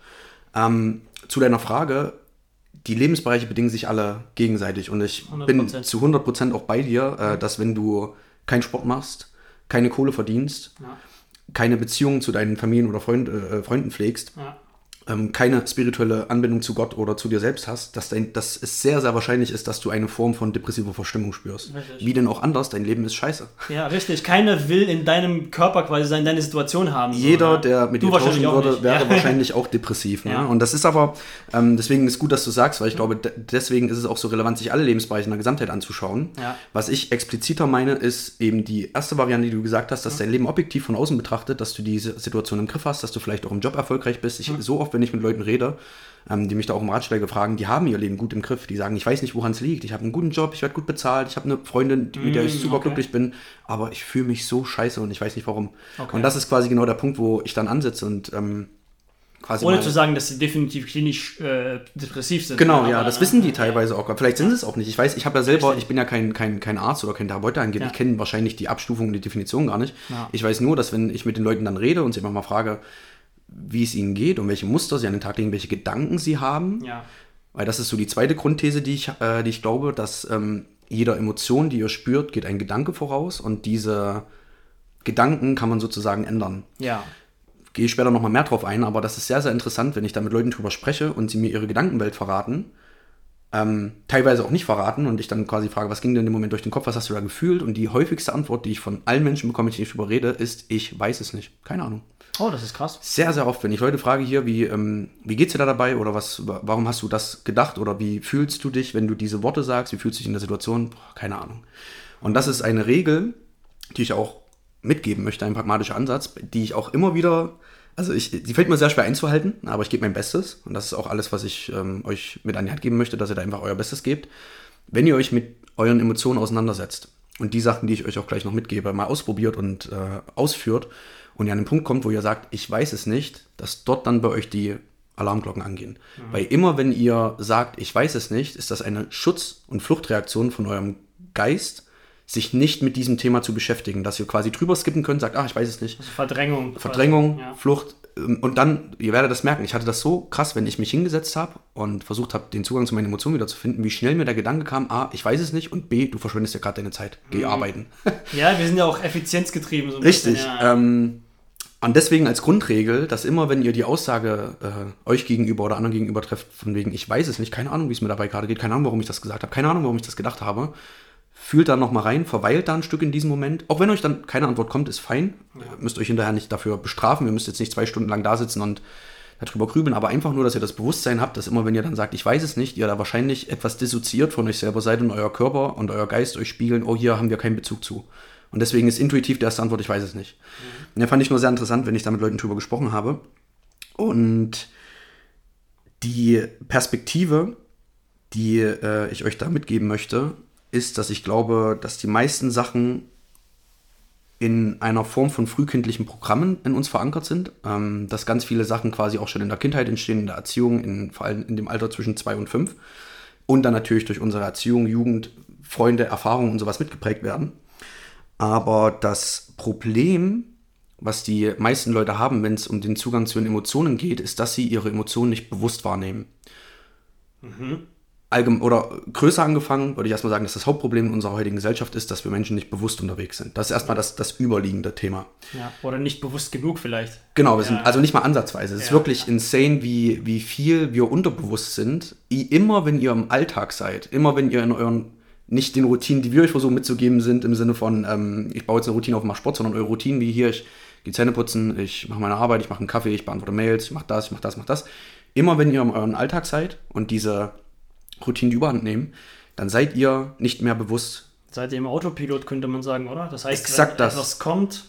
Ähm, zu deiner Frage, die Lebensbereiche bedingen sich alle gegenseitig und ich bin 100%. zu 100% auch bei dir, äh, dass wenn du keinen Sport machst, keine Kohle verdienst, Ja. keine Beziehungen zu deinen Familien oder Freund, äh, Freunden pflegst, Ja. Ähm, keine spirituelle Anbindung zu Gott oder zu dir selbst hast, dass, dein, dass es sehr, sehr wahrscheinlich ist, dass du eine Form von depressiver Verstimmung spürst. Richtig. Wie denn auch anders, dein Leben ist scheiße. ja, richtig. Keiner will in deinem Körper quasi sein, deine Situation haben. so, Jeder, ne? der mit dir tauschen würde, nicht. wäre Ja. wahrscheinlich auch depressiv. Ne? Ja. Und das ist aber, ähm, deswegen ist gut, dass du sagst, weil ich glaube, de- deswegen ist es auch so relevant, sich alle Lebensbereiche in der Gesamtheit anzuschauen. Ja. Was ich expliziter meine, ist eben die erste Variante, die du gesagt hast, dass dein Leben objektiv von außen betrachtet, dass du diese Situation im Griff hast, dass du vielleicht auch im Job erfolgreich bist. Ich, So oft, wenn ich mit Leuten rede, ähm, die mich da auch im Ratschläge fragen, die haben ihr Leben gut im Griff. Die sagen, ich weiß nicht, woran es liegt. Ich habe einen guten Job, ich werde gut bezahlt, ich habe eine Freundin, mit der ich super Mm, okay. glücklich bin, aber ich fühle mich so scheiße und ich weiß nicht warum. Und das ist quasi genau der Punkt, wo ich dann ansetze und ähm, quasi. Ohne zu sagen, dass sie definitiv klinisch äh, depressiv sind. Genau, ja, das äh, wissen die teilweise auch. Vielleicht sind sie es auch nicht. Ich weiß, ich habe ja selber, Richtig. ich bin ja kein, kein, kein Arzt oder kein Therapeut dahingehend. Ja. Ich kenne wahrscheinlich die Abstufung und die Definition gar nicht. Ja. Ich weiß nur, dass wenn ich mit den Leuten dann rede und sie einfach mal frage, wie es ihnen geht und welche Muster sie an den Tag legen, welche Gedanken sie haben, Ja. weil das ist so die zweite Grundthese, die ich, äh, die ich glaube, dass ähm, jeder Emotion, die ihr spürt, geht ein Gedanke voraus und diese Gedanken kann man sozusagen ändern Ja. gehe ich später nochmal mehr drauf ein, aber das ist sehr, sehr interessant, wenn ich da mit Leuten drüber spreche und sie mir ihre Gedankenwelt verraten, ähm, teilweise auch nicht verraten und ich dann quasi frage, was ging denn im Moment durch den Kopf, was hast du da gefühlt? Und die häufigste Antwort, die ich von allen Menschen bekomme, mit denen ich drüber rede, ist, ich weiß es nicht. Keine Ahnung. Oh, das ist krass. Sehr, sehr oft, wenn ich Leute frage hier, wie, ähm, wie geht's dir da dabei oder was, wa- warum hast du das gedacht oder wie fühlst du dich, wenn du diese Worte sagst, wie fühlst du dich in der Situation? Boah, keine Ahnung. Und das ist eine Regel, die ich auch mitgeben möchte, ein pragmatischer Ansatz, die ich auch immer wieder, also ich, die fällt mir sehr schwer einzuhalten, aber ich gebe mein Bestes und das ist auch alles, was ich ähm, euch mit an die Hand geben möchte, dass ihr da einfach euer Bestes gebt. Wenn ihr euch mit euren Emotionen auseinandersetzt und die Sachen, die ich euch auch gleich noch mitgebe, mal ausprobiert und äh, ausführt und ihr an den Punkt kommt, wo ihr sagt, ich weiß es nicht, dass dort dann bei euch die Alarmglocken angehen. Weil immer, wenn ihr sagt, ich weiß es nicht, ist das eine Schutz- und Fluchtreaktion von eurem Geist, sich nicht mit diesem Thema zu beschäftigen. Dass ihr quasi drüber skippen könnt, sagt, ach, ich weiß es nicht. Verdrängung. quasi. Verdrängung, Ja. Flucht. ähm, Und dann, ihr werdet das merken, ich hatte das so krass, wenn ich mich hingesetzt habe und versucht habe, den Zugang zu meinen Emotionen wieder zu finden, wie schnell mir der Gedanke kam, A, ich weiß es nicht und B, du verschwendest ja gerade deine Zeit. Geh arbeiten. Ja, wir sind ja auch effizienzgetrieben. So Richtig. Bisschen, ja. Ähm, und deswegen als Grundregel, dass immer, wenn ihr die Aussage äh, euch gegenüber oder anderen gegenüber trefft, von wegen, ich weiß es nicht, keine Ahnung, wie es mir dabei gerade geht, keine Ahnung, warum ich das gesagt habe, keine Ahnung, warum ich das gedacht habe, fühlt da nochmal rein, verweilt da ein Stück in diesem Moment. Auch wenn euch dann keine Antwort kommt, ist fein. Ihr müsst euch hinterher nicht dafür bestrafen, ihr müsst jetzt nicht zwei Stunden lang da sitzen und darüber grübeln, aber einfach nur, dass ihr das Bewusstsein habt, dass immer, wenn ihr dann sagt, ich weiß es nicht, ihr da wahrscheinlich etwas dissoziiert von euch selber seid und euer Körper und euer Geist euch spiegeln, oh, hier haben wir keinen Bezug zu. Und deswegen ist intuitiv die erste Antwort, ich weiß es nicht. Und ja, fand ich nur sehr interessant, wenn ich da mit Leuten drüber gesprochen habe. Und die Perspektive, die äh, ich euch da mitgeben möchte, ist, dass ich glaube, dass die meisten Sachen in einer Form von frühkindlichen Programmen in uns verankert sind, ähm, dass ganz viele Sachen quasi auch schon in der Kindheit entstehen, in der Erziehung, in, vor allem in dem Alter zwischen zwei und fünf und dann natürlich durch unsere Erziehung, Jugend, Freunde, Erfahrungen und sowas mitgeprägt werden. Aber das Problem, was die meisten Leute haben, wenn es um den Zugang zu den Emotionen geht, ist, dass sie ihre Emotionen nicht bewusst wahrnehmen. Allgem oder größer angefangen, würde ich erstmal sagen, dass das Hauptproblem in unserer heutigen Gesellschaft ist, dass wir Menschen nicht bewusst unterwegs sind. Das ist erstmal das, das überliegende Thema. ja. Oder nicht bewusst genug vielleicht. Genau, wir sind Ja. also nicht mal ansatzweise. Es ist Ja. wirklich insane, wie, wie viel wir unterbewusst sind. Immer wenn ihr im Alltag seid, immer wenn ihr in euren, nicht den Routinen, die wir euch versuchen mitzugeben, sind im Sinne von, ähm, ich baue jetzt eine Routine auf, mach Sport, sondern eure Routinen wie hier, ich gehe Zähne putzen, ich mache meine Arbeit, ich mache einen Kaffee, ich beantworte Mails, ich mache das, ich mache das, ich mache das. Immer wenn ihr in eurem Alltag seid und diese Routinen die Überhand nehmen, dann seid ihr nicht mehr bewusst, Seid ihr im Autopilot, könnte man sagen, oder? Das heißt, Exakt wenn das. etwas kommt,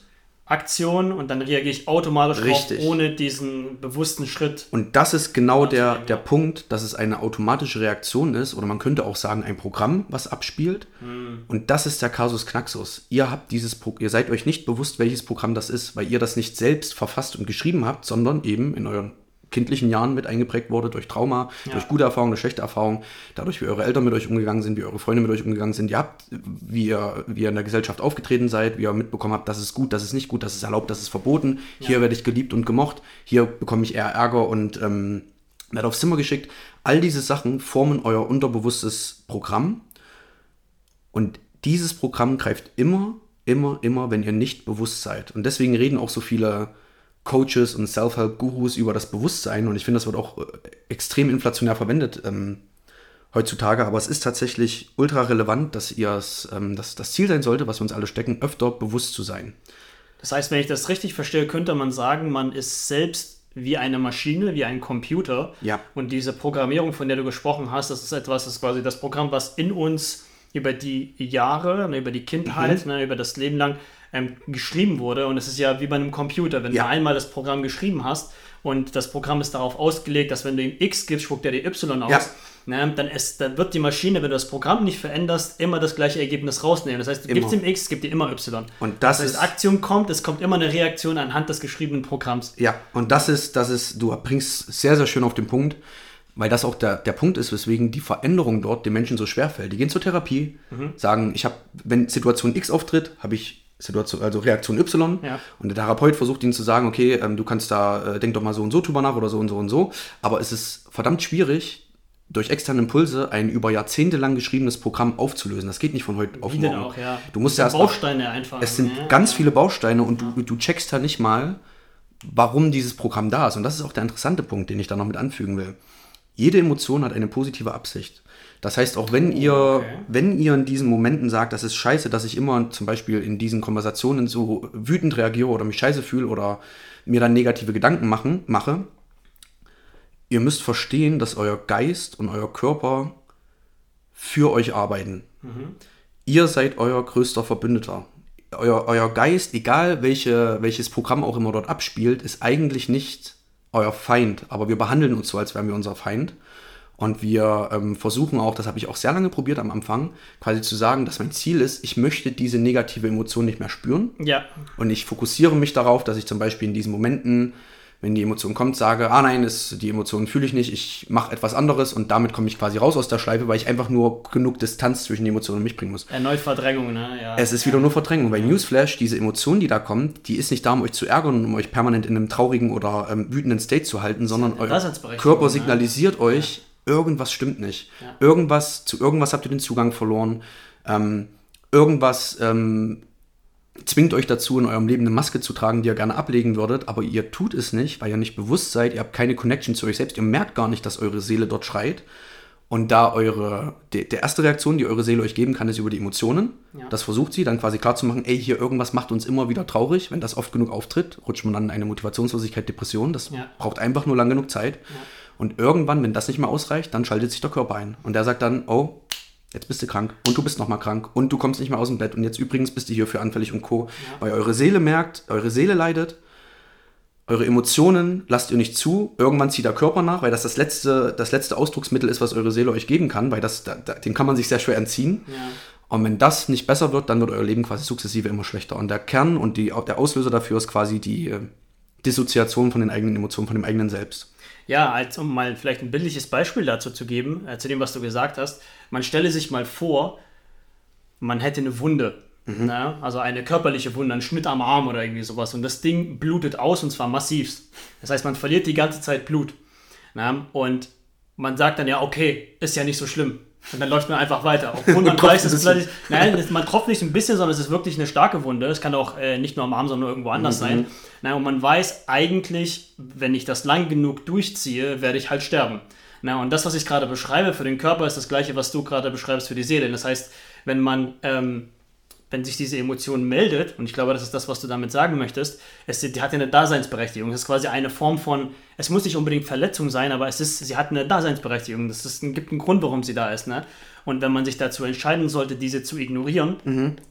Aktion und dann reagiere ich automatisch Richtig. drauf, ohne diesen bewussten Schritt. Und das ist genau der, der. Punkt, dass es eine automatische Reaktion ist, oder man könnte auch sagen, ein Programm, was abspielt. Hm. Und das ist der Kasus Knaxus. Ihr habt dieses Pro ihr seid euch nicht bewusst, welches Programm das ist, weil ihr das nicht selbst verfasst und geschrieben habt, sondern eben in euren kindlichen Jahren mit eingeprägt wurde durch Trauma, durch gute Erfahrungen, durch schlechte Erfahrungen, dadurch, wie eure Eltern mit euch umgegangen sind, wie eure Freunde mit euch umgegangen sind. Ihr habt, wie ihr, wie ihr in der Gesellschaft aufgetreten seid, wie ihr mitbekommen habt, das ist gut, das ist nicht gut, das ist erlaubt, das ist verboten. Hier werde ich geliebt und gemocht, hier bekomme ich eher Ärger und ähm, werde aufs Zimmer geschickt. All diese Sachen formen euer unterbewusstes Programm. Und dieses Programm greift immer, immer, immer, wenn ihr nicht bewusst seid. Und deswegen reden auch so viele Coaches und Self-Help-Gurus über das Bewusstsein. Und ich finde, das wird auch äh, extrem inflationär verwendet ähm, heutzutage. Aber es ist tatsächlich ultra relevant, dass ihr ähm, dass das Ziel sein sollte, was wir uns alle stecken, öfter bewusst zu sein. Das heißt, wenn ich das richtig verstehe, könnte man sagen, man ist selbst wie eine Maschine, wie ein Computer. Ja. Und diese Programmierung, von der du gesprochen hast, das ist etwas, das ist quasi das Programm, was in uns über die Jahre, ne, über die Kindheit, Mhm. ne, über das Leben lang ähm, geschrieben wurde. Und es ist ja wie bei einem Computer, wenn Ja. du einmal das Programm geschrieben hast und das Programm ist darauf ausgelegt, dass wenn du ihm X gibst, spuckt er dir Y aus. Ja. Ne, dann, ist, dann wird die Maschine, wenn du das Programm nicht veränderst, immer das gleiche Ergebnis rausnehmen. Das heißt, du Immer. gibst ihm X, gibt dir immer Y. Und das Das heißt, ist- Aktion kommt, es kommt immer eine Reaktion anhand des geschriebenen Programms. Ja, und das ist, das ist, du bringst sehr, sehr schön auf den Punkt, weil das auch der, der Punkt ist, weswegen die Veränderung dort den Menschen so schwer fällt. Die gehen zur Therapie, sagen, ich habe, wenn Situation X auftritt, habe ich Situation, also Reaktion Y. Ja. Und der Therapeut versucht ihnen zu sagen, okay, ähm, du kannst da, äh, denk doch mal so und so drüber nach oder so und so und so. Aber es ist verdammt schwierig, durch externe Impulse ein über Jahrzehnte lang geschriebenes Programm aufzulösen. Das geht nicht von heute auf Wie denn morgen. auch, ja. Du musst ja erst Bausteine einfach. es sind ja. ganz viele Bausteine und du, du checkst ja nicht mal, warum dieses Programm da ist. Und das ist auch der interessante Punkt, den ich da noch mit anfügen will. Jede Emotion hat eine positive Absicht. Das heißt, auch wenn ihr, okay. wenn ihr in diesen Momenten sagt, das ist scheiße, dass ich immer zum Beispiel in diesen Konversationen so wütend reagiere oder mich scheiße fühle oder mir dann negative Gedanken machen, mache, ihr müsst verstehen, dass euer Geist und euer Körper für euch arbeiten. Ihr seid euer größter Verbündeter. Euer, euer Geist, egal welche, welches Programm auch immer dort abspielt, ist eigentlich nicht euer Feind. Aber wir behandeln uns so, als wären wir unser Feind. Und wir ähm, versuchen auch, das habe ich auch sehr lange probiert am Anfang, quasi zu sagen, dass mein Ziel ist, ich möchte diese negative Emotion nicht mehr spüren. Ja, Und ich fokussiere mich darauf, dass ich zum Beispiel in diesen Momenten wenn die Emotion kommt, sage, ah nein, ist, die Emotion fühle ich nicht, ich mache etwas anderes und damit komme ich quasi raus aus der Schleife, weil ich einfach nur genug Distanz zwischen die Emotionen und mich bringen muss. Erneut Verdrängung, ne? Ja. Es ist wieder nur Verdrängung. Bei Newsflash, diese Emotion, die da kommt, die ist nicht da, um euch zu ärgern und um euch permanent in einem traurigen oder ähm, wütenden State zu halten, sondern euer Körper ne? signalisiert euch, irgendwas stimmt nicht. Ja. Irgendwas, zu irgendwas habt ihr den Zugang verloren. Ähm, irgendwas ähm, zwingt euch dazu, in eurem Leben eine Maske zu tragen, die ihr gerne ablegen würdet, aber ihr tut es nicht, weil ihr nicht bewusst seid, ihr habt keine Connection zu euch selbst, ihr merkt gar nicht, dass eure Seele dort schreit. Und da eure, die, der erste Reaktion, die eure Seele euch geben kann, ist über die Emotionen. Ja. Das versucht sie dann quasi klar zu machen, ey, hier irgendwas macht uns immer wieder traurig. Wenn das oft genug auftritt, rutscht man dann in eine Motivationslosigkeit, Depression. Das Ja. braucht einfach nur lang genug Zeit. Und irgendwann, wenn das nicht mehr ausreicht, dann schaltet sich der Körper ein. Und der sagt dann, oh, jetzt bist du krank und du bist nochmal krank und du kommst nicht mehr aus dem Bett und jetzt übrigens bist du hierfür anfällig und Co. Weil eure Seele merkt, eure Seele leidet, eure Emotionen lasst ihr nicht zu. Irgendwann zieht der Körper nach, weil das das letzte, das letzte Ausdrucksmittel ist, was eure Seele euch geben kann, weil das, da, da, dem kann man sich sehr schwer entziehen. Ja. Und wenn das nicht besser wird, dann wird euer Leben quasi sukzessive immer schlechter. Und der Kern und die, der Auslöser dafür ist quasi die äh, Dissoziation von den eigenen Emotionen, von dem eigenen Selbst. Ja, als um mal vielleicht ein bildliches Beispiel dazu zu geben, äh, zu dem, was du gesagt hast. Man stelle sich mal vor, man hätte eine Wunde. Ne? Also eine körperliche Wunde, ein Schnitt am Arm oder irgendwie sowas. Und das Ding blutet aus und zwar massivst. Das heißt, man verliert die ganze Zeit Blut. Ne? Und man sagt dann ja, okay, ist ja nicht so schlimm. Und dann läuft man einfach weiter. Obwohl man tropft weiß, es ist vielleicht, nein, man tropft nicht ein bisschen, sondern es ist wirklich eine starke Wunde. Es kann auch äh, nicht nur am Arm, sondern irgendwo anders sein. Na, und man weiß eigentlich, wenn ich das lang genug durchziehe, werde ich halt sterben. Na, und das, was ich gerade beschreibe für den Körper, ist das gleiche, was du gerade beschreibst für die Seele. Das heißt, wenn man, ähm, wenn sich diese Emotion meldet, und ich glaube, das ist das, was du damit sagen möchtest, es die hat ja eine Daseinsberechtigung. Es ist quasi eine Form von, es muss nicht unbedingt Verletzung sein, aber es ist, sie hat eine Daseinsberechtigung. Das ist, gibt einen Grund, warum sie da ist. Ne? Und wenn man sich dazu entscheiden sollte, diese zu ignorieren,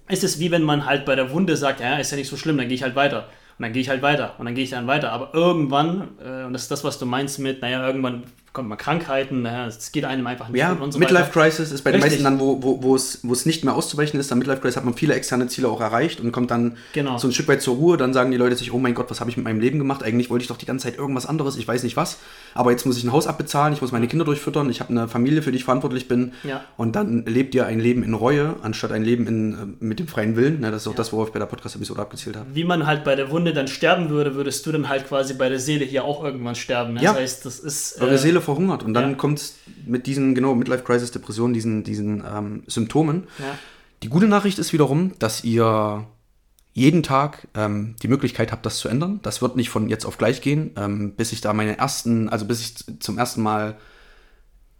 ist es wie wenn man halt bei der Wunde sagt, ja, ist ja nicht so schlimm, dann gehe ich halt weiter. Und dann gehe ich halt weiter und dann gehe ich dann weiter. Aber irgendwann, äh, und das ist das, was du meinst mit, naja, irgendwann kommt mal Krankheiten, naja, es geht einem einfach nicht Ja, gut und so Midlife weiter. Crisis ist bei den Richtig. meisten dann, wo, wo, wo, es, wo es nicht mehr auszuweichen ist. Dann Midlife Crisis hat man viele externe Ziele auch erreicht und kommt dann Genau. so ein Stück weit zur Ruhe. Dann sagen die Leute sich, oh mein Gott, was habe ich mit meinem Leben gemacht? Eigentlich wollte ich doch die ganze Zeit irgendwas anderes, ich weiß nicht was. Aber jetzt muss ich ein Haus abbezahlen, ich muss meine Kinder durchfüttern, ich habe eine Familie, für die ich verantwortlich bin. Ja. Und dann lebt ihr ein Leben in Reue, anstatt ein Leben in, äh, mit dem freien Willen. Ne, das ist auch das, worauf ich bei der Podcast-Episode abgezielt habe. Wie man halt bei der Wunde dann sterben würde, würdest du dann halt quasi bei der Seele hier auch irgendwann sterben. Ne? Ja. Das heißt, das ist. Äh, Seele verhungert. Und dann ja. kommt es mit diesen, genau, Midlife Crisis, Depression, diesen, diesen ähm, Symptomen. Ja. Die gute Nachricht ist wiederum, dass ihr jeden Tag ähm, die Möglichkeit habt, das zu ändern. Das wird nicht von jetzt auf gleich gehen, ähm, bis ich da meine ersten, also bis ich zum ersten Mal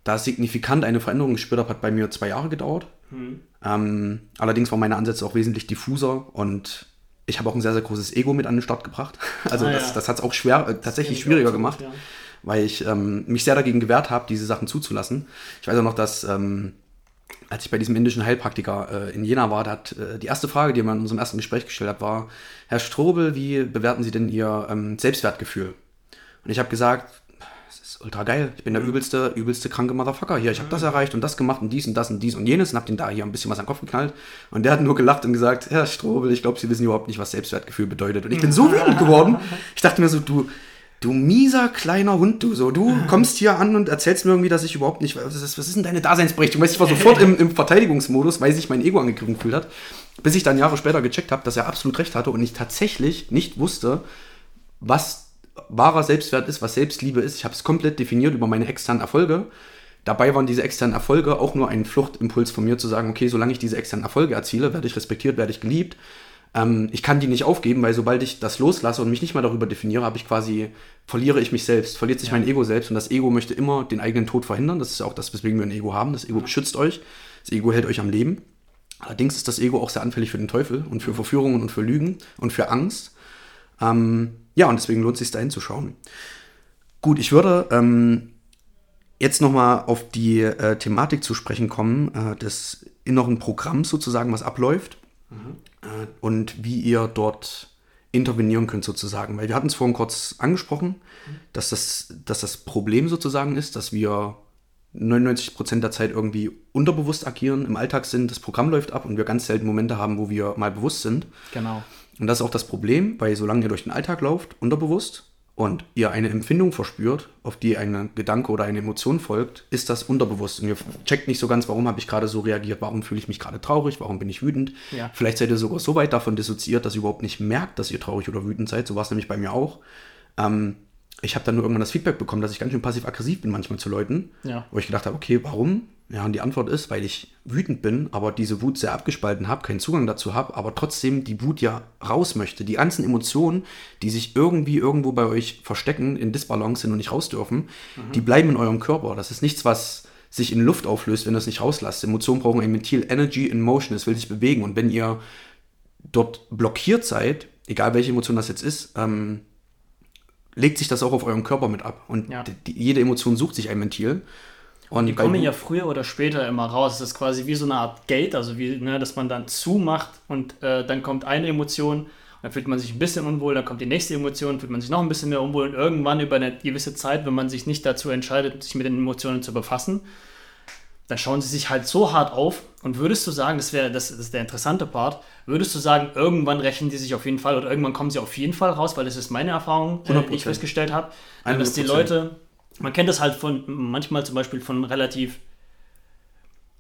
da signifikant eine Veränderung gespürt habe, hat bei mir zwei Jahre gedauert. Hm. Ähm, allerdings waren meine Ansätze auch wesentlich diffuser und ich habe auch ein sehr, sehr großes Ego mit an den Start gebracht. Also Ah, das, ja. das hat es auch schwer, äh, tatsächlich schwieriger gemacht, gut, ja. Weil ich ähm, mich sehr dagegen gewehrt habe, diese Sachen zuzulassen. Ich weiß auch noch, dass ähm, als ich bei diesem indischen Heilpraktiker äh, in Jena war, hat äh, die erste Frage, die mir in unserem ersten Gespräch gestellt hat, war, Herr Strobel, wie bewerten Sie denn Ihr ähm, Selbstwertgefühl? Und ich habe gesagt, es ist ultra geil. Ich bin der übelste, übelste kranke Motherfucker hier. Ich habe das erreicht und das gemacht und dies und das und dies und jenes und habe den da hier ein bisschen was an den Kopf geknallt. Und der hat nur gelacht und gesagt, Herr Strobel, ich glaube, Sie wissen überhaupt nicht, was Selbstwertgefühl bedeutet. Und ich bin so wütend geworden. Ich dachte mir so, du, du mieser kleiner Hund, du so, du kommst hier an und erzählst mir irgendwie, dass ich überhaupt nicht, was ist, was ist denn deine Daseinsberechtigung? Weißt du, ich war sofort im, im Verteidigungsmodus, weil sich mein Ego angegriffen gefühlt hat, bis ich dann Jahre später gecheckt habe, dass er absolut recht hatte und ich tatsächlich nicht wusste, was wahrer Selbstwert ist, was Selbstliebe ist. Ich habe es komplett definiert über meine externen Erfolge. Dabei waren diese externen Erfolge auch nur ein Fluchtimpuls von mir zu sagen, okay, solange ich diese externen Erfolge erziele, werde ich respektiert, werde ich geliebt. Ähm, ich kann die nicht aufgeben, weil sobald ich das loslasse und mich nicht mehr darüber definiere, habe ich quasi, verliere ich mich selbst, verliert sich mein Ego selbst und das Ego möchte immer den eigenen Tod verhindern. Das ist ja auch das, weswegen wir ein Ego haben. Das Ego beschützt euch, das Ego hält euch am Leben. Allerdings ist das Ego auch sehr anfällig für den Teufel und für Verführungen und für Lügen und für Angst. Ähm, ja, und deswegen lohnt es sich da hinzuschauen. Gut, ich würde ähm, jetzt nochmal auf die äh, Thematik zu sprechen kommen, äh, des inneren Programms sozusagen, was abläuft äh, und wie ihr dort intervenieren könnt sozusagen. Weil wir hatten es vorhin kurz angesprochen, dass, das, dass das Problem sozusagen ist, dass wir 99% der Zeit irgendwie unterbewusst agieren, im Alltag sind, das Programm läuft ab und wir ganz selten Momente haben, wo wir mal bewusst sind. Genau. Und das ist auch das Problem, weil solange ihr durch den Alltag lauft, unterbewusst, und ihr eine Empfindung verspürt, auf die ein Gedanke oder eine Emotion folgt, ist das unterbewusst. Und ihr checkt nicht so ganz, warum habe ich gerade so reagiert, warum fühle ich mich gerade traurig, warum bin ich wütend. Ja. Vielleicht seid ihr sogar so weit davon dissoziiert, dass ihr überhaupt nicht merkt, dass ihr traurig oder wütend seid. So war es nämlich bei mir auch. Ähm, ich habe dann nur irgendwann das Feedback bekommen, dass ich ganz schön passiv-aggressiv bin manchmal zu Leuten. Ja. Wo ich gedacht habe, okay, warum? Ja, und die Antwort ist, weil ich wütend bin, aber diese Wut sehr abgespalten habe, keinen Zugang dazu habe, aber trotzdem die Wut ja raus möchte. Die ganzen Emotionen, die sich irgendwie irgendwo bei euch verstecken, in Disbalance sind und nicht raus dürfen, die bleiben in eurem Körper. Das ist nichts, was sich in Luft auflöst, wenn ihr es nicht rauslasst. Emotionen brauchen ein Ventil, Energy in Motion, es will sich bewegen. Und wenn ihr dort blockiert seid, egal welche Emotion das jetzt ist, ähm, legt sich das auch auf euren Körper mit ab. Und Ja. die, jede Emotion sucht sich ein Ventil. Und Die kommen ja früher oder später immer raus. Das ist quasi wie so eine Art Gate, also wie, ne, dass man dann zumacht und äh, dann kommt eine Emotion, dann fühlt man sich ein bisschen unwohl, dann kommt die nächste Emotion, fühlt man sich noch ein bisschen mehr unwohl und irgendwann über eine gewisse Zeit, wenn man sich nicht dazu entscheidet, sich mit den Emotionen zu befassen, dann schauen sie sich halt so hart auf und würdest du sagen, das wäre das, das ist der interessante Part, würdest du sagen, irgendwann rächen die sich auf jeden Fall oder irgendwann kommen sie auf jeden Fall raus, weil das ist meine Erfahrung, äh, die ich 100%. festgestellt habe, äh, dass die 100%. Leute, man kennt das halt von manchmal zum Beispiel von relativ,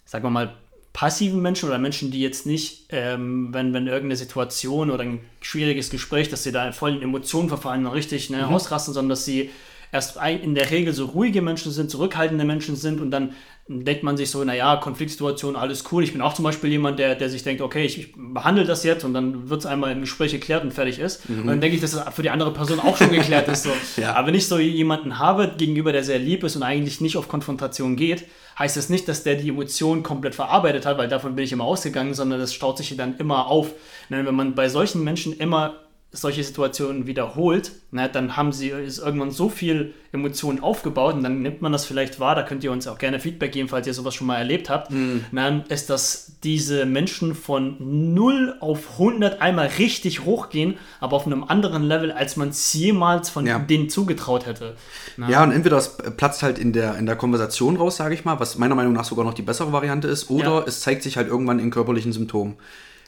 sagen wir mal, passiven Menschen oder Menschen, die jetzt nicht, ähm, wenn, wenn irgendeine Situation oder ein schwieriges Gespräch, dass sie da voll in Emotionen verfallen und richtig ne, ausrasten, sondern dass sie erst ein, in der Regel so ruhige Menschen sind, zurückhaltende Menschen sind und dann denkt man sich so, naja, Konfliktsituation, alles cool. Ich bin auch zum Beispiel jemand, der, der sich denkt, okay, ich, ich behandle das jetzt und dann wird es einmal im Gespräch geklärt und fertig ist. Und dann denke ich, dass das für die andere Person auch schon geklärt ist. So. Ja. Aber wenn ich so jemanden habe gegenüber, der sehr lieb ist und eigentlich nicht auf Konfrontation geht, heißt das nicht, dass der die Emotionen komplett verarbeitet hat, weil davon bin ich immer ausgegangen, sondern das staut sich dann immer auf. Ne, Wenn man bei solchen Menschen immer solche Situationen wiederholt, ne, dann haben sie ist irgendwann so viel Emotionen aufgebaut und dann nimmt man das vielleicht wahr, da könnt ihr uns auch gerne Feedback geben, falls ihr sowas schon mal erlebt habt, dann ist, dass diese Menschen von 0 auf 100 einmal richtig hochgehen, aber auf einem anderen Level, als man es jemals von Ja. denen zugetraut hätte. Ne? Ja, und entweder es platzt halt in der, in der Konversation raus, sage ich mal, was meiner Meinung nach sogar noch die bessere Variante ist, oder Ja. es zeigt sich halt irgendwann in körperlichen Symptomen.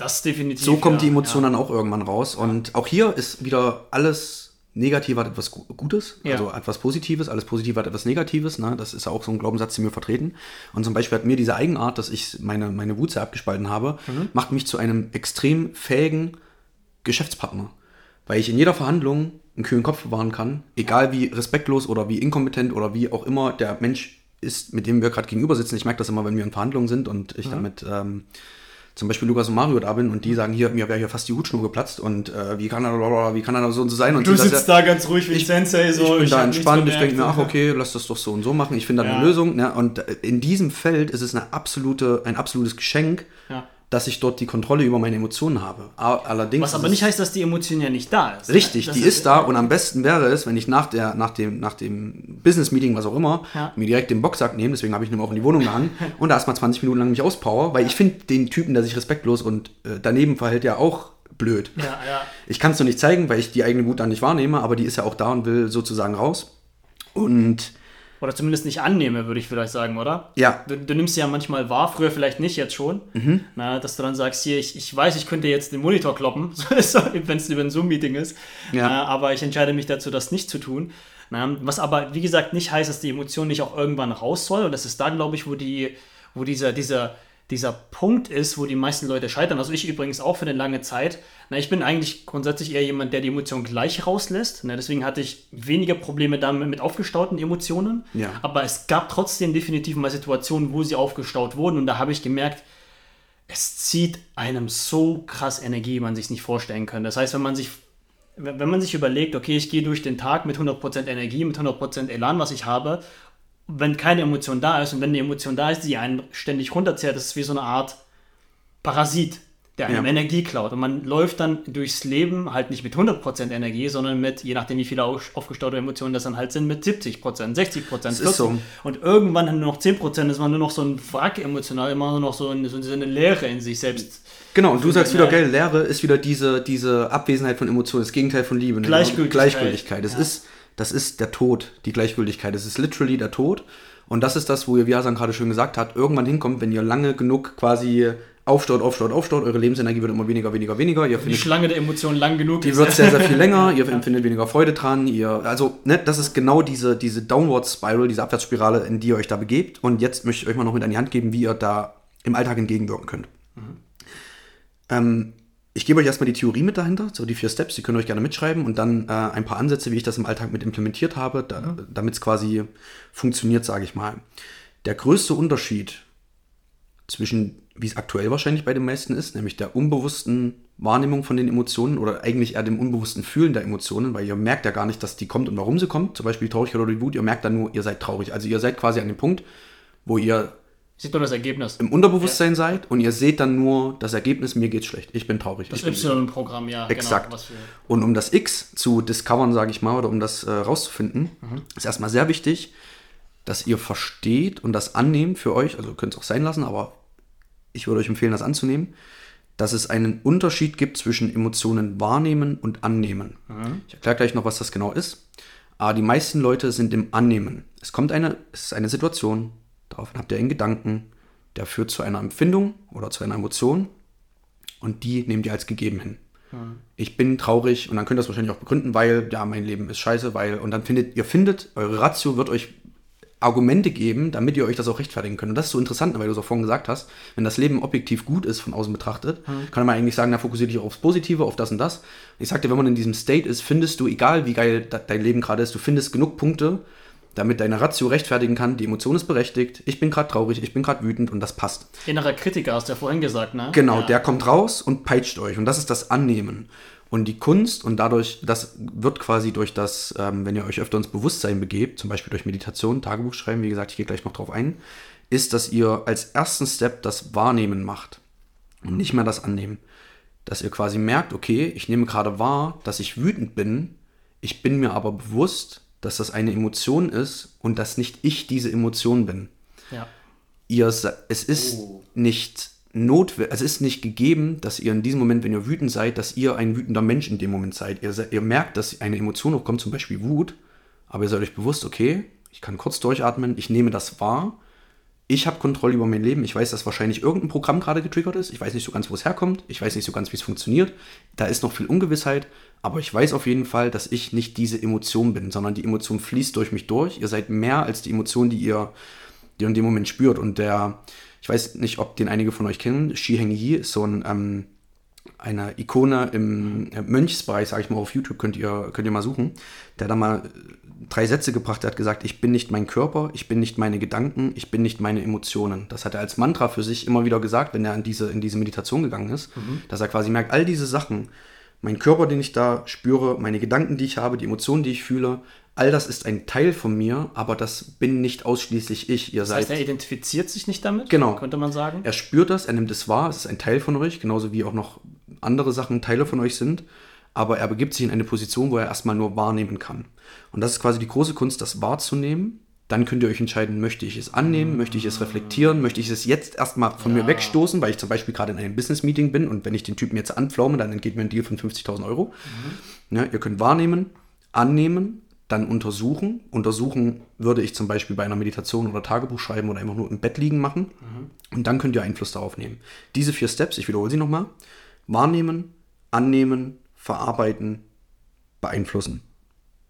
Das definitiv. So kommt ja, die Emotion ja. dann auch irgendwann raus. Und auch hier ist wieder alles Negative hat etwas Gu- Gutes, Ja. also etwas Positives, alles Positive hat etwas Negatives. Ne? Das ist auch so ein Glaubenssatz, den wir vertreten. Und zum Beispiel hat mir diese Eigenart, dass ich meine, meine Wut sehr abgespalten habe, Mhm. macht mich zu einem extrem fähigen Geschäftspartner. Weil ich in jeder Verhandlung einen kühlen Kopf bewahren kann, egal wie respektlos oder wie inkompetent oder wie auch immer der Mensch ist, mit dem wir gerade gegenüber sitzen. Ich merke das immer, wenn wir in Verhandlungen sind und ich damit ähm, zum Beispiel Lukas und Mario da bin und die sagen, hier, mir wäre hier fast die Hutschnur geplatzt und äh, wie kann er, wie kann er so und so sein? Und Du sitzt ja- da ganz ruhig wie ein Sensei, so. ich bin da hab nichts entspannt, ich denke mir, ach okay, lass das doch so und so machen. Ich finde da Ja. eine Lösung. Ne? Und äh, in diesem Feld ist es eine absolute, ein absolutes Geschenk, Ja. Dass ich dort die Kontrolle über meine Emotionen habe. Allerdings Was ist aber nicht heißt, dass die Emotion ja nicht da ist. Richtig, Das die ist da und am besten wäre es, wenn ich nach, der, nach dem, nach dem Business-Meeting, was auch immer, Ja. mir direkt den Boxsack nehme, deswegen habe ich ihn auch in die Wohnung gehangen und da erstmal 20 Minuten lang mich auspower, weil ich finde den Typen, der sich respektlos und äh, daneben verhält, ja auch blöd. Ja, ja. Ich kann es nur nicht zeigen, weil ich die eigene Wut dann nicht wahrnehme, aber die ist ja auch da und will sozusagen raus. Und Oder zumindest nicht annehme, würde ich vielleicht sagen, oder? ja, Du, du nimmst sie ja manchmal wahr, früher vielleicht nicht, jetzt schon. Mhm. Na, dass du dann sagst, hier, ich, ich weiß, ich könnte jetzt den Monitor kloppen, wenn es über ein Zoom-Meeting ist. Ja. Na, aber ich entscheide mich dazu, das nicht zu tun. Na, was aber, wie gesagt, nicht heißt, dass die Emotion nicht auch irgendwann raus soll. Und das ist da, glaube ich, wo, die, wo dieser, dieser, dieser Punkt ist, wo die meisten Leute scheitern. Also ich übrigens auch für eine lange Zeit. Na, ich bin eigentlich grundsätzlich eher jemand, der die Emotion gleich rauslässt. Na, deswegen hatte ich weniger Probleme damit mit aufgestauten Emotionen. Ja. Aber es gab trotzdem definitiv mal Situationen, wo sie aufgestaut wurden. Und da habe ich gemerkt, es zieht einem so krass Energie, wie man sich nicht vorstellen kann. Das heißt, wenn man sich, wenn wenn man sich überlegt, okay, ich gehe durch den Tag mit 100% Energie, mit 100% Elan, was ich habe, wenn keine Emotion da ist und wenn die Emotion da ist, die einen ständig runterzehrt, das ist wie so eine Art Parasit, der einem Ja. Energie klaut. Und man läuft dann durchs Leben halt nicht mit 100% Energie, sondern mit, je nachdem wie viele au- aufgestaute Emotionen das dann halt sind, mit 70%, 60%, 40%. ist so. Und irgendwann nur noch 10% ist man nur noch so ein Wrack emotional, immer nur noch so eine, so eine Leere in sich selbst. genau, und du sagst wieder, gell, Lehre ist wieder diese, diese Abwesenheit von Emotionen, das Gegenteil von Liebe. ne? Gleichgültigkeit. Gleichgültigkeit. Das, Ja. ist, das ist der Tod, die Gleichgültigkeit. Das ist literally der Tod. Und das ist das, wo ihr, wie Hasan gerade schön gesagt hat, irgendwann hinkommt, wenn ihr lange genug quasi aufstaut, aufstaut, aufstaut, eure Lebensenergie wird immer weniger, weniger, weniger. Ihr Die findet Schlange der Emotionen lang genug die wird sehr, sehr viel länger, ihr empfindet weniger Freude dran, ihr, also, ne, das ist genau diese, diese Downward Spiral, diese Abwärtsspirale, in die ihr euch da begebt. Und jetzt möchte ich euch mal noch mit an die Hand geben, wie ihr da im Alltag entgegenwirken könnt. Ähm, ich gebe euch erstmal die Theorie mit dahinter, so die vier Steps, die könnt ihr euch gerne mitschreiben und dann äh, ein paar Ansätze, wie ich das im Alltag mit implementiert habe, da, damit es quasi funktioniert, sage ich mal. Der größte Unterschied zwischen, wie es aktuell wahrscheinlich bei den meisten ist, nämlich der unbewussten Wahrnehmung von den Emotionen oder eigentlich eher dem unbewussten Fühlen der Emotionen, weil ihr merkt ja gar nicht, dass die kommt und warum sie kommt, zum Beispiel die Traurigkeit oder die Wut, ihr merkt dann nur, ihr seid traurig. Also ihr seid quasi an dem Punkt, wo ihr Sieht man das Ergebnis. im Unterbewusstsein seid und ihr seht dann nur das Ergebnis, mir geht's schlecht, ich bin traurig. Das Y-Programm, ja. Exakt. Genau, was wir, und um das X zu discovern, sage ich mal, oder um das äh, rauszufinden, ist erstmal sehr wichtig, dass ihr versteht und das annehmt für euch, also könnt es auch sein lassen, aber ich würde euch empfehlen, das anzunehmen, dass es einen Unterschied gibt zwischen Emotionen wahrnehmen und annehmen. Ich erkläre gleich noch, was das genau ist. Aber die meisten Leute sind im Annehmen. Es kommt eine, es ist eine Situation, daraufhin habt ihr einen Gedanken, der führt zu einer Empfindung oder zu einer Emotion und die nehmt ihr als gegeben hin. Ich bin traurig und dann könnt ihr das wahrscheinlich auch begründen, weil ja, mein Leben ist scheiße, weil und dann findet ihr findet eure Ratio wird euch Argumente geben, damit ihr euch das auch rechtfertigen könnt. Und das ist so interessant, weil du es auch vorhin gesagt hast, wenn das Leben objektiv gut ist von außen betrachtet, kann man eigentlich sagen, na fokussiere dich aufs Positive, auf das und das. Ich sagte, wenn man in diesem State ist, findest du, egal wie geil de- dein Leben gerade ist, du findest genug Punkte, damit deine Ratio rechtfertigen kann, die Emotion ist berechtigt, ich bin gerade traurig, ich bin gerade wütend und das passt. innerer Kritiker hast du ja vorhin gesagt, ne? Genau, ja. der kommt raus und peitscht euch. Und das ist das Annehmen. Und die Kunst, und dadurch, das wird quasi durch das, ähm, wenn ihr euch öfter ins Bewusstsein begebt, zum Beispiel durch Meditation, Tagebuch schreiben, wie gesagt, ich gehe gleich noch drauf ein, ist, dass ihr als ersten Step das Wahrnehmen macht und nicht mehr das Annehmen. Dass ihr quasi merkt, okay, ich nehme gerade wahr, dass ich wütend bin, ich bin mir aber bewusst, dass das eine Emotion ist und dass nicht ich diese Emotion bin ja. ihr, es ist Oh. nicht notwendig, es ist nicht gegeben, dass ihr in diesem Moment, wenn ihr wütend seid, dass ihr ein wütender Mensch in dem Moment seid. Ihr, ihr merkt, dass eine Emotion hochkommt, zum Beispiel Wut, aber ihr seid euch bewusst, okay, ich kann kurz durchatmen, ich nehme das wahr, ich habe Kontrolle über mein Leben, ich weiß, dass wahrscheinlich irgendein Programm gerade getriggert ist, ich weiß nicht so ganz, wo es herkommt, ich weiß nicht so ganz, wie es funktioniert, da ist noch viel Ungewissheit, aber ich weiß auf jeden Fall, dass ich nicht diese Emotion bin, sondern die Emotion fließt durch mich durch. Ihr seid mehr als die Emotion, die ihr, die ihr in dem Moment spürt. Und der, ich weiß nicht, ob den einige von euch kennen, Shi Heng Yi ist so ein, ähm, eine Ikone im äh, Mönchsbereich, sage ich mal, auf YouTube könnt ihr, könnt ihr mal suchen. Der da mal drei Sätze gebracht, der hat gesagt, ich bin nicht mein Körper, ich bin nicht meine Gedanken, ich bin nicht meine Emotionen. Das hat er als Mantra für sich immer wieder gesagt, wenn er in diese, in diese Meditation gegangen ist, dass er quasi merkt, all diese Sachen, mein Körper, den ich da spüre, meine Gedanken, die ich habe, die Emotionen, die ich fühle, all das ist ein Teil von mir, aber das bin nicht ausschließlich ich. Ihr Das seid heißt, er identifiziert sich nicht damit, Genau. könnte man sagen. er spürt das, er nimmt es wahr, es ist ein Teil von euch, genauso wie auch noch andere Sachen Teile von euch sind. Aber er begibt sich in eine Position, wo er erstmal nur wahrnehmen kann. Und das ist quasi die große Kunst, das wahrzunehmen. Dann könnt ihr euch entscheiden, möchte ich es annehmen, möchte ich es reflektieren, möchte ich es jetzt erstmal von mir wegstoßen, weil ich zum Beispiel gerade in einem Business-Meeting bin und wenn ich den Typen jetzt anpflaume, dann entgeht mir ein Deal von 50.000 Euro. Ja, ihr könnt wahrnehmen, annehmen, dann untersuchen. Untersuchen würde ich zum Beispiel bei einer Meditation oder Tagebuch schreiben oder einfach nur im Bett liegen machen. Und dann könnt ihr Einfluss darauf nehmen. Diese vier Steps, ich wiederhole sie nochmal. Wahrnehmen, annehmen, verarbeiten, beeinflussen.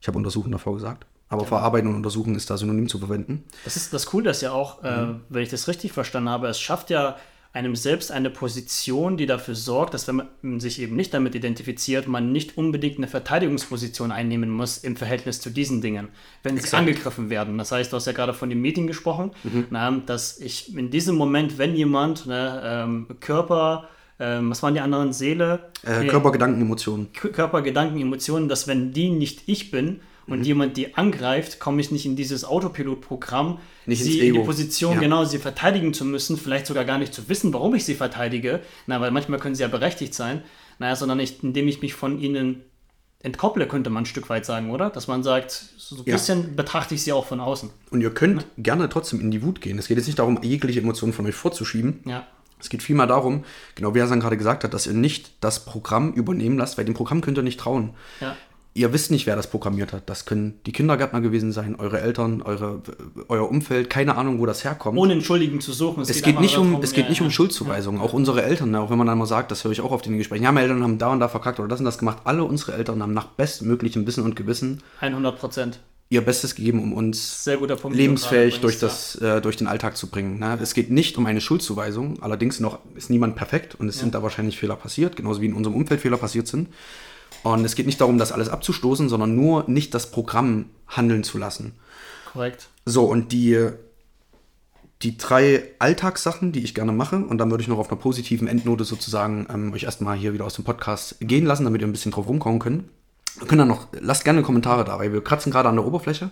Ich habe untersuchen davor gesagt. Aber verarbeiten und untersuchen ist da synonym zu verwenden. Das ist das Coole, dass ja auch, äh, Mhm. wenn ich das richtig verstanden habe, es schafft ja einem selbst eine Position, die dafür sorgt, dass wenn man sich eben nicht damit identifiziert, man nicht unbedingt eine Verteidigungsposition einnehmen muss im Verhältnis zu diesen Dingen, wenn sie Exakt. angegriffen werden. Das heißt, du hast ja gerade von dem Meeting gesprochen, Mhm. na, dass ich in diesem Moment, wenn jemand ne, ähm, Körper, ähm, was waren die anderen, Seele, Äh, Nee, Körper, Gedanken, Emotionen. Körper, Gedanken, Emotionen, dass wenn die nicht ich bin Mhm. und jemand die angreift, komme ich nicht in dieses Autopilotprogramm, Nicht sie in die. Position, Ja. genau, sie verteidigen zu müssen, vielleicht sogar gar nicht zu wissen, warum ich sie verteidige, na, weil manchmal können sie ja berechtigt sein, naja, sondern ich, indem ich mich von ihnen entkopple, könnte man ein Stück weit sagen, oder? Dass man sagt, so ein Ja. bisschen betrachte ich sie auch von außen. Und ihr könnt gerne trotzdem in die Wut gehen. Es geht jetzt nicht darum, jegliche Emotionen von euch vorzuschieben. Ja. Es geht vielmehr darum, genau wie Hasan gerade gesagt hat, dass ihr nicht das Programm übernehmen lasst, weil dem Programm könnt ihr nicht trauen. Ja. ihr wisst nicht, wer das programmiert hat. Das können die Kindergärtner gewesen sein, eure Eltern, eure, euer Umfeld, keine Ahnung, wo das herkommt. Ohne einen Schuldigen zu suchen. es geht, einfach nicht um, darum, es geht ja, nicht um ja. Schuldzuweisungen. Auch unsere Eltern, auch wenn man dann mal sagt, das höre ich auch auf den Gesprächen. Ja, meine Eltern haben da und da verkackt oder das und das gemacht. Alle unsere Eltern haben nach bestmöglichem Wissen und Gewissen 100 Prozent. Ihr Bestes gegeben, um uns lebensfähig durch, das, äh, durch den Alltag zu bringen. Ne? Es geht nicht um eine Schuldzuweisung, allerdings noch ist niemand perfekt und es sind da wahrscheinlich Fehler passiert, genauso wie in unserem Umfeld Fehler passiert sind. Und es geht nicht darum, das alles abzustoßen, sondern nur nicht das Programm handeln zu lassen. Ja. Korrekt. So, und die, die drei Alltagssachen, die ich gerne mache, und dann würde ich noch auf einer positiven Endnote sozusagen ähm, euch erstmal hier wieder aus dem Podcast gehen lassen, damit ihr ein bisschen drauf rumkommen könnt. Wir können dann noch, lasst gerne Kommentare da, weil wir kratzen gerade an der Oberfläche.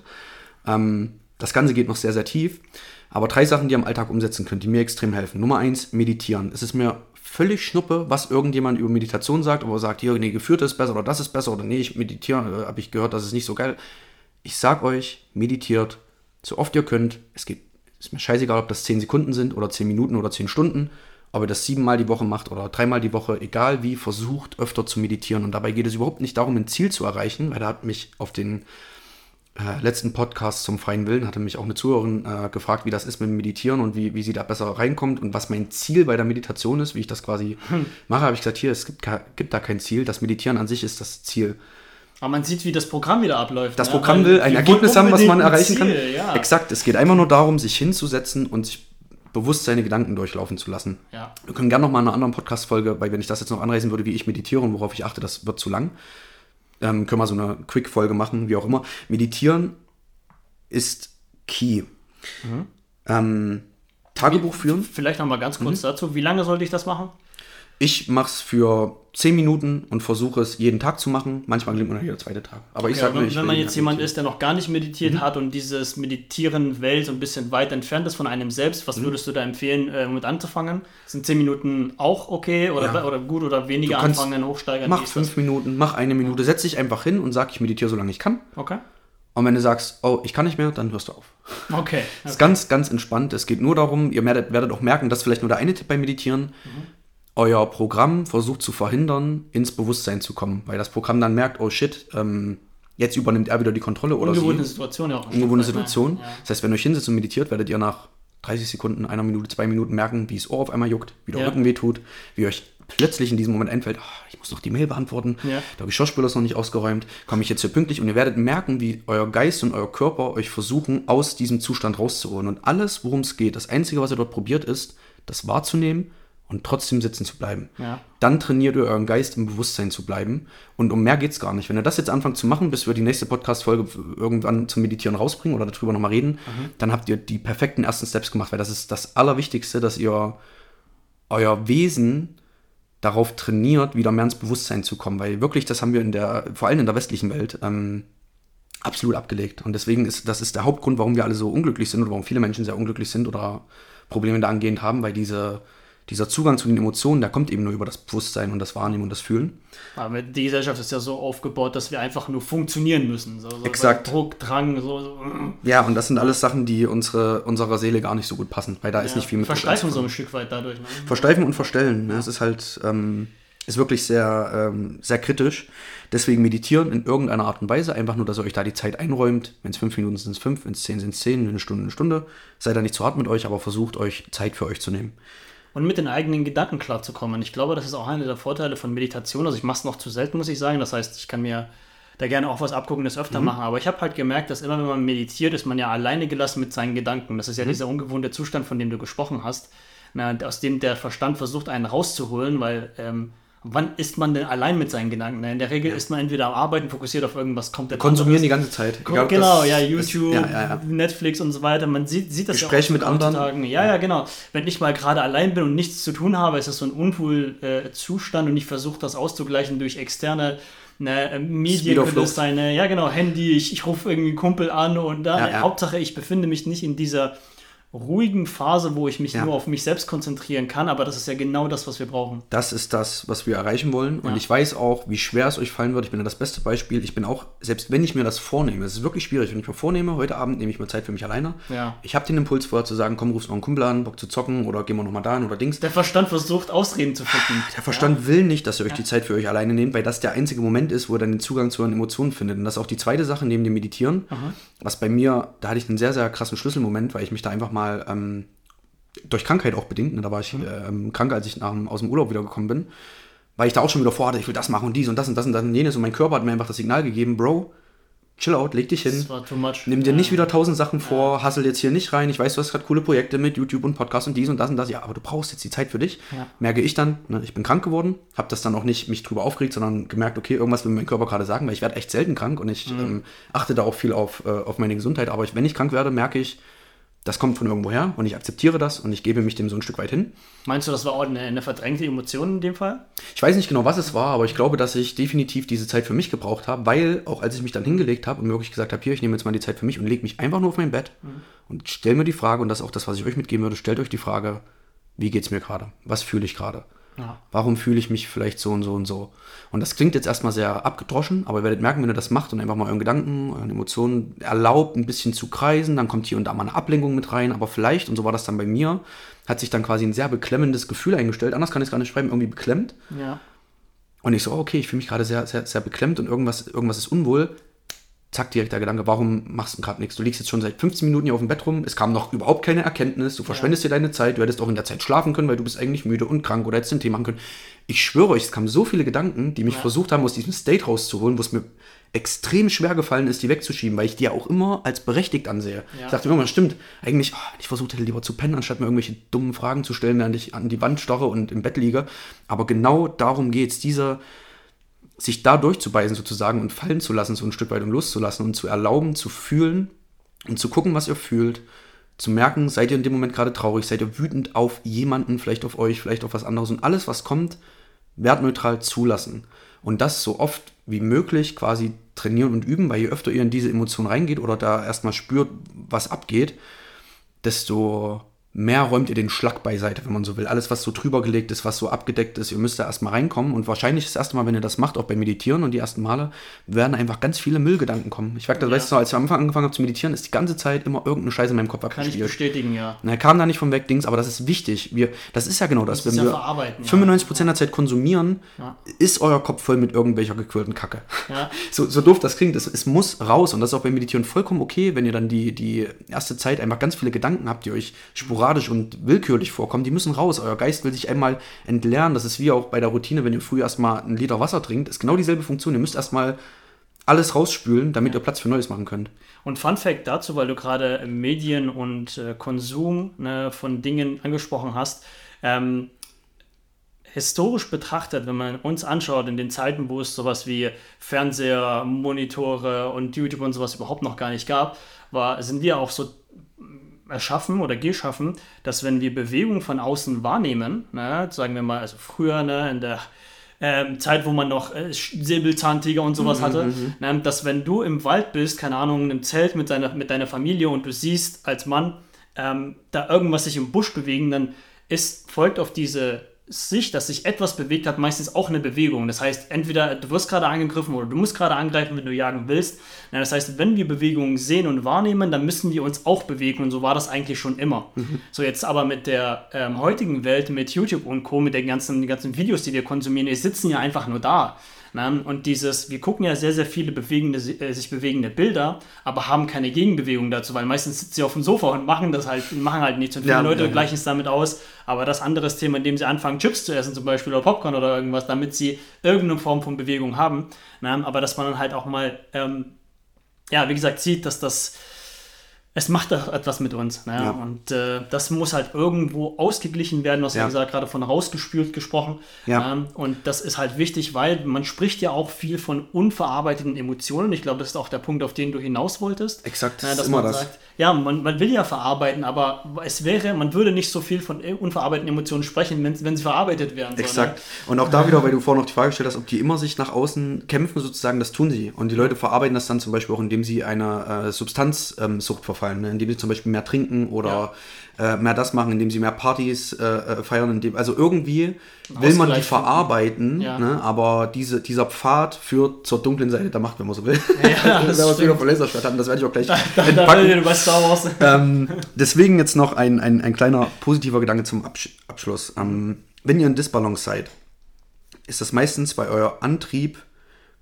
Ähm, das Ganze geht noch sehr, sehr tief. Aber drei Sachen, die ihr im Alltag umsetzen könnt, die mir extrem helfen. Nummer eins, meditieren. Es ist mir völlig schnuppe, was irgendjemand über Meditation sagt, aber sagt, hier, nee, geführt ist besser oder das ist besser oder nee, ich meditiere, äh, habe ich gehört, das ist nicht so geil. Ich sag euch, meditiert so oft ihr könnt. Es geht, ist mir scheißegal, ob das 10 Sekunden sind oder 10 Minuten oder 10 Stunden. Ob ihr das siebenmal die Woche macht oder dreimal die Woche, egal wie, versucht öfter zu meditieren. Und dabei geht es überhaupt nicht darum, ein Ziel zu erreichen, weil da hat mich auf den äh, letzten Podcast zum freien Willen, hatte mich auch eine Zuhörerin äh, gefragt, wie das ist mit dem Meditieren und wie, wie sie da besser reinkommt und was mein Ziel bei der Meditation ist, wie ich das quasi mache. Habe ich gesagt, hier, es gibt, gibt da kein Ziel. Das Meditieren an sich ist das Ziel. Aber man sieht, wie das Programm wieder abläuft. Das ne? Programm will ein Ergebnis haben, was man erreichen kann. Ziel, Ja. Exakt, es geht einfach nur darum, sich hinzusetzen und sich bewusst seine Gedanken durchlaufen zu lassen. Ja. Wir können gerne noch mal in einer anderen Podcast-Folge, weil wenn ich das jetzt noch anreißen würde, wie ich meditiere und worauf ich achte, das wird zu lang. Ähm, können wir so eine Quick-Folge machen, wie auch immer. Meditieren ist key. Ähm, Tagebuch führen. Vielleicht noch mal ganz Mhm. kurz dazu. Wie lange sollte ich das machen? Ich mache es für 10 Minuten und versuche es jeden Tag zu machen. Manchmal gelingt mir noch jeder zweite Tag. Aber ich Ja, sage wenn, ich wenn man jetzt jemand ist, der noch gar nicht meditiert Mhm. hat und dieses Meditieren Welt so ein bisschen weit entfernt ist von einem selbst, Mhm. was würdest du da empfehlen, äh, mit anzufangen? Sind 10 Minuten auch okay oder, Ja. oder gut oder weniger anfangen, hochsteigern? Mach Wie ist das? fünf Minuten, mach eine Minute, setz dich einfach hin und sag, ich meditiere, solange ich kann. Okay. Und wenn du sagst, oh, ich kann nicht mehr, dann hörst du auf. Okay. Das ist ganz, ganz entspannt. Es geht nur darum, ihr werdet, werdet auch merken, das ist vielleicht nur der eine Tipp beim Meditieren. Euer Programm versucht zu verhindern, ins Bewusstsein zu kommen, weil das Programm dann merkt, oh shit, ähm, jetzt übernimmt er wieder die Kontrolle oder Ungewohnte sie. Situation ja auch. Ungewohnte ne? Situation. Ja. Das heißt, wenn ihr euch hinsetzt und meditiert, werdet ihr nach 30 Sekunden, einer Minute, zwei Minuten merken, wie das Ohr auf einmal juckt, wie der Ja. Rücken wehtut, wie euch plötzlich in diesem Moment einfällt, ah, ich muss noch die Mail beantworten, Ja. der Geschirrspüler ist noch nicht ausgeräumt, komme ich jetzt hier pünktlich und ihr werdet merken, wie euer Geist und euer Körper euch versuchen, aus diesem Zustand rauszuholen. Und alles, worum es geht, das Einzige, was ihr dort probiert, ist, das wahrzunehmen und trotzdem sitzen zu bleiben. Ja. Dann trainiert ihr euren Geist im Bewusstsein zu bleiben. Und um mehr geht es gar nicht. Wenn ihr das jetzt anfangt zu machen, bis wir die nächste Podcast-Folge irgendwann zum Meditieren rausbringen oder darüber nochmal reden, dann habt ihr die perfekten ersten Steps gemacht, weil das ist das Allerwichtigste, dass ihr euer Wesen darauf trainiert, wieder mehr ins Bewusstsein zu kommen. Weil wirklich, das haben wir in der, vor allem in der westlichen Welt, ähm, absolut abgelegt. Und deswegen ist das ist der Hauptgrund, warum wir alle so unglücklich sind oder warum viele Menschen sehr unglücklich sind oder Probleme da angehend haben, weil diese, dieser Zugang zu den Emotionen, der kommt eben nur über das Bewusstsein und das Wahrnehmen und das Fühlen. Aber die Gesellschaft ist ja so aufgebaut, dass wir einfach nur funktionieren müssen. So, so Exakt. Druck, Drang, so. so Ja, und das sind alles Sachen, die unsere, unserer Seele gar nicht so gut passen, weil da ist ja, nicht viel mit Versteifen so ein Stück weit dadurch. Ne? Versteifen und verstellen. Ne? Es ist halt, ähm, ist wirklich sehr, ähm, sehr kritisch. Deswegen meditieren in irgendeiner Art und Weise. Einfach nur, dass ihr euch da die Zeit einräumt. Wenn es fünf Minuten sind, sind es fünf, wenn es zehn sind es zehn, eine Stunde, eine Stunde. Seid da nicht zu hart mit euch, aber versucht euch Zeit für euch zu nehmen. Und mit den eigenen Gedanken klarzukommen. Ich glaube, das ist auch einer der Vorteile von Meditation. Also ich mache es noch zu selten, muss ich sagen. Das heißt, ich kann mir da gerne auch was abgucken, das Mhm. öfter machen. Aber ich habe halt gemerkt, dass immer, wenn man meditiert, ist man ja alleine gelassen mit seinen Gedanken. Das ist Mhm. ja dieser ungewohnte Zustand, von dem du gesprochen hast, na, aus dem der Verstand versucht, einen rauszuholen, weil ähm, wann ist man denn allein mit seinen Gedanken? In der Regel ist man entweder am Arbeiten, fokussiert auf irgendwas, kommt der Konsumieren die ganze Zeit. Ob Genau, ja, ist- YouTube, ja, ja, ja. Netflix und so weiter. Man sieht, sieht das Gespräche ja mit anderen. Ja, ja, genau. Wenn ich mal gerade allein bin und nichts zu tun habe, ist das so ein Unwohl-Zustand und ich versuche das auszugleichen durch externe ne, Medien, könnte es sein, ne, ja genau, Handy, ich, ich rufe irgendwie einen Kumpel an und da, Ja, ja. Hauptsache ich befinde mich nicht in dieser ruhigen Phase, wo ich mich Ja. nur auf mich selbst konzentrieren kann, aber das ist ja genau das, was wir brauchen. Das ist das, was wir erreichen wollen. Und Ja. ich weiß auch, wie schwer es euch fallen wird. Ich bin ja das beste Beispiel. Ich bin auch, selbst wenn ich mir das vornehme, es ist wirklich schwierig, wenn ich mir vornehme, heute Abend nehme ich mir Zeit für mich alleine. Ja. Ich habe den Impuls vorher zu sagen, komm, rufst noch einen Kumpel an, Bock zu zocken oder gehen wir nochmal dahin oder Dings. Der Verstand versucht, Ausreden zu finden. Der Verstand will nicht, dass ihr euch die Zeit für euch alleine nehmt, weil das der einzige Moment ist, wo ihr dann den Zugang zu euren Emotionen findet. Und das ist auch die zweite Sache neben dem Meditieren, was bei mir, da hatte ich einen sehr, sehr krassen Schlüsselmoment, weil ich mich da einfach mal ähm, durch Krankheit auch bedingt, ne, da war ich ähm, krank, als ich nach, aus dem Urlaub wiedergekommen bin, weil ich da auch schon wieder vorhatte, ich will das machen und dies und das und das und das und jenes und mein Körper hat mir einfach das Signal gegeben, Bro, chill out, leg dich hin. Das war too much. Nimm dir Ja. nicht wieder tausend Sachen vor, hassel jetzt hier nicht rein. Ich weiß, du hast gerade coole Projekte mit YouTube und Podcast und dies und das und das. Ja, aber du brauchst jetzt die Zeit für dich. Ja. Merke ich dann, ne, ich bin krank geworden, habe das dann auch nicht mich drüber aufgeregt, sondern gemerkt, okay, irgendwas will mein Körper gerade sagen, weil ich werde echt selten krank und ich ähm, achte da auch viel auf, äh, auf meine Gesundheit. Aber ich, wenn ich krank werde, merke ich, das kommt von irgendwo her und ich akzeptiere das und ich gebe mich dem so ein Stück weit hin. Meinst du, das war auch eine, eine verdrängte Emotion in dem Fall? Ich weiß nicht genau, was es war, aber ich glaube, dass ich definitiv diese Zeit für mich gebraucht habe, weil auch als ich mich dann hingelegt habe und mir wirklich gesagt habe, hier, ich nehme jetzt mal die Zeit für mich und lege mich einfach nur auf mein Bett und stelle mir die Frage, und das ist auch das, was ich euch mitgeben würde, stellt euch die Frage, wie geht's mir gerade? Was fühle ich gerade? Ja. Warum fühle ich mich vielleicht so und so und so? Und das klingt jetzt erstmal sehr abgedroschen, aber ihr werdet merken, wenn ihr das macht und einfach mal euren Gedanken, euren Emotionen erlaubt, ein bisschen zu kreisen, dann kommt hier und da mal eine Ablenkung mit rein, aber vielleicht, und so war das dann bei mir, hat sich dann quasi ein sehr beklemmendes Gefühl eingestellt, anders kann ich es gar nicht schreiben, irgendwie beklemmt. Ja. Und ich so, okay, ich fühle mich gerade sehr, sehr, sehr beklemmt und irgendwas, irgendwas ist unwohl. Zack, direkt der Gedanke, warum machst du gerade nichts? Du liegst jetzt schon seit 15 Minuten hier auf dem Bett rum, es kam noch überhaupt keine Erkenntnis, du verschwendest dir deine Zeit, du hättest auch in der Zeit schlafen können, weil du bist eigentlich müde und krank oder hättest den Tee machen können. Ich schwöre euch, es kamen so viele Gedanken, die mich versucht haben, aus diesem State rauszuholen, wo es mir extrem schwer gefallen ist, die wegzuschieben, weil ich die ja auch immer als berechtigt ansehe. Ja. Ich dachte mir immer, stimmt, eigentlich, oh, ich versucht hätte lieber zu pennen, anstatt mir irgendwelche dummen Fragen zu stellen, während ich an die Wand starre und im Bett liege. Aber genau darum geht es, diese, sich da durchzubeißen sozusagen und fallen zu lassen, so ein Stück weit und loszulassen und zu erlauben, zu fühlen und zu gucken, was ihr fühlt, zu merken, seid ihr in dem Moment gerade traurig, seid ihr wütend auf jemanden, vielleicht auf euch, vielleicht auf was anderes und alles, was kommt, wertneutral zulassen. Und das so oft wie möglich quasi trainieren und üben, weil je öfter ihr in diese Emotion reingeht oder da erstmal spürt, was abgeht, desto mehr räumt ihr den Schlag beiseite, wenn man so will. Alles, was so drüber gelegt ist, was so abgedeckt ist, ihr müsst da erstmal reinkommen. Und wahrscheinlich das erste Mal, wenn ihr das macht, auch beim Meditieren und die ersten Male, werden einfach ganz viele Müllgedanken kommen. Ich merke das, Ja. weißt du, als ich am Anfang angefangen habe zu meditieren, ist die ganze Zeit immer irgendeine Scheiße in meinem Kopf Kann ich abgespielt. bestätigen, ja. Na, kam da nicht vom Weg, Dings, aber das ist wichtig. Wir, das ist ja genau das. Das Wenn ja wir verarbeiten, ja. 95% der Zeit konsumieren, ist euer Kopf voll mit irgendwelcher gequälten Kacke. Ja. So, so doof das klingt, es, es muss raus. Und das ist auch beim Meditieren vollkommen okay, wenn ihr dann die, die erste Zeit einfach ganz viele Gedanken habt, die euch sporadisch und willkürlich vorkommen. Die müssen raus. Euer Geist will sich einmal entlernen. Das ist wie auch bei der Routine, wenn ihr früh erstmal einen Liter Wasser trinkt. Ist genau dieselbe Funktion. Ihr müsst erstmal alles rausspülen, damit ihr Platz für Neues machen könnt. Und Fun Fact dazu, weil du gerade Medien und äh, Konsum ne, von Dingen angesprochen hast. Ähm, historisch betrachtet, wenn man uns anschaut, in den Zeiten, wo es sowas wie Fernseher, Monitore und YouTube und sowas überhaupt noch gar nicht gab, war, sind wir auch so erschaffen oder geschaffen, dass wenn wir Bewegung von außen wahrnehmen, ne, sagen wir mal, also früher ne, in der ähm, Zeit, wo man noch äh, Säbelzahntiger und sowas hatte, ne, dass wenn du im Wald bist, keine Ahnung, in einem Zelt mit deiner, mit deiner Familie und du siehst als Mann ähm, da irgendwas sich im Busch bewegen, dann ist, folgt auf diese Sicht, dass sich etwas bewegt hat, meistens auch eine Bewegung. Das heißt, entweder du wirst gerade angegriffen oder du musst gerade angreifen, wenn du jagen willst. Na, das heißt, wenn wir Bewegungen sehen und wahrnehmen, dann müssen wir uns auch bewegen und so war das eigentlich schon immer. So jetzt aber mit der ähm, heutigen Welt, mit YouTube und Co., mit den ganzen, den ganzen Videos, die wir konsumieren, wir sitzen ja einfach nur da. Und dieses, wir gucken ja sehr, sehr viele bewegende, äh, sich bewegende Bilder, aber haben keine Gegenbewegung dazu, weil meistens sitzen sie auf dem Sofa und machen das halt, machen halt nichts. Und viele Ja, Leute ja, gleichen es damit aus. Aber das andere Thema, indem sie anfangen, Chips zu essen, zum Beispiel, oder Popcorn oder irgendwas, damit sie irgendeine Form von Bewegung haben. Aber dass man dann halt auch mal, ähm, ja, wie gesagt, sieht, dass das, es macht doch etwas mit uns. Ne? Ja. Und äh, das muss halt irgendwo ausgeglichen werden. Du hast ja, gesagt, gerade von rausgespült gesprochen. Ja. Ähm, und das ist halt wichtig, weil man spricht ja auch viel von unverarbeiteten Emotionen. Ich glaube, das ist auch der Punkt, auf den du hinaus wolltest. Exakt, Ja, das dass ist immer man das. sagt, ja, man, man will ja verarbeiten, aber es wäre, man würde nicht so viel von unverarbeiteten Emotionen sprechen, wenn, wenn sie verarbeitet werden. Exakt. Und auch da wieder, weil du vorhin noch die Frage gestellt hast, ob die immer sich nach außen kämpfen, sozusagen, das tun sie. Und die Leute verarbeiten das dann zum Beispiel auch, indem sie einer äh, Substanzsucht verfallen. Verfallen, ne? indem sie zum Beispiel mehr trinken oder äh, mehr das machen, indem sie mehr Partys äh, äh, feiern. Indem, also irgendwie will man die verarbeiten, Ja. ne? aber diese, dieser Pfad führt zur dunklen Seite der Macht, wenn man so will. Ja, das das stimmt. von Laserschwert hatten, das werde ich auch gleich Da, da entpacken. bei Wars. ähm, deswegen jetzt noch ein, ein, ein kleiner positiver Gedanke zum Absch Abschluss. Ähm, wenn ihr in Disbalance seid, ist das meistens, weil euer Antrieb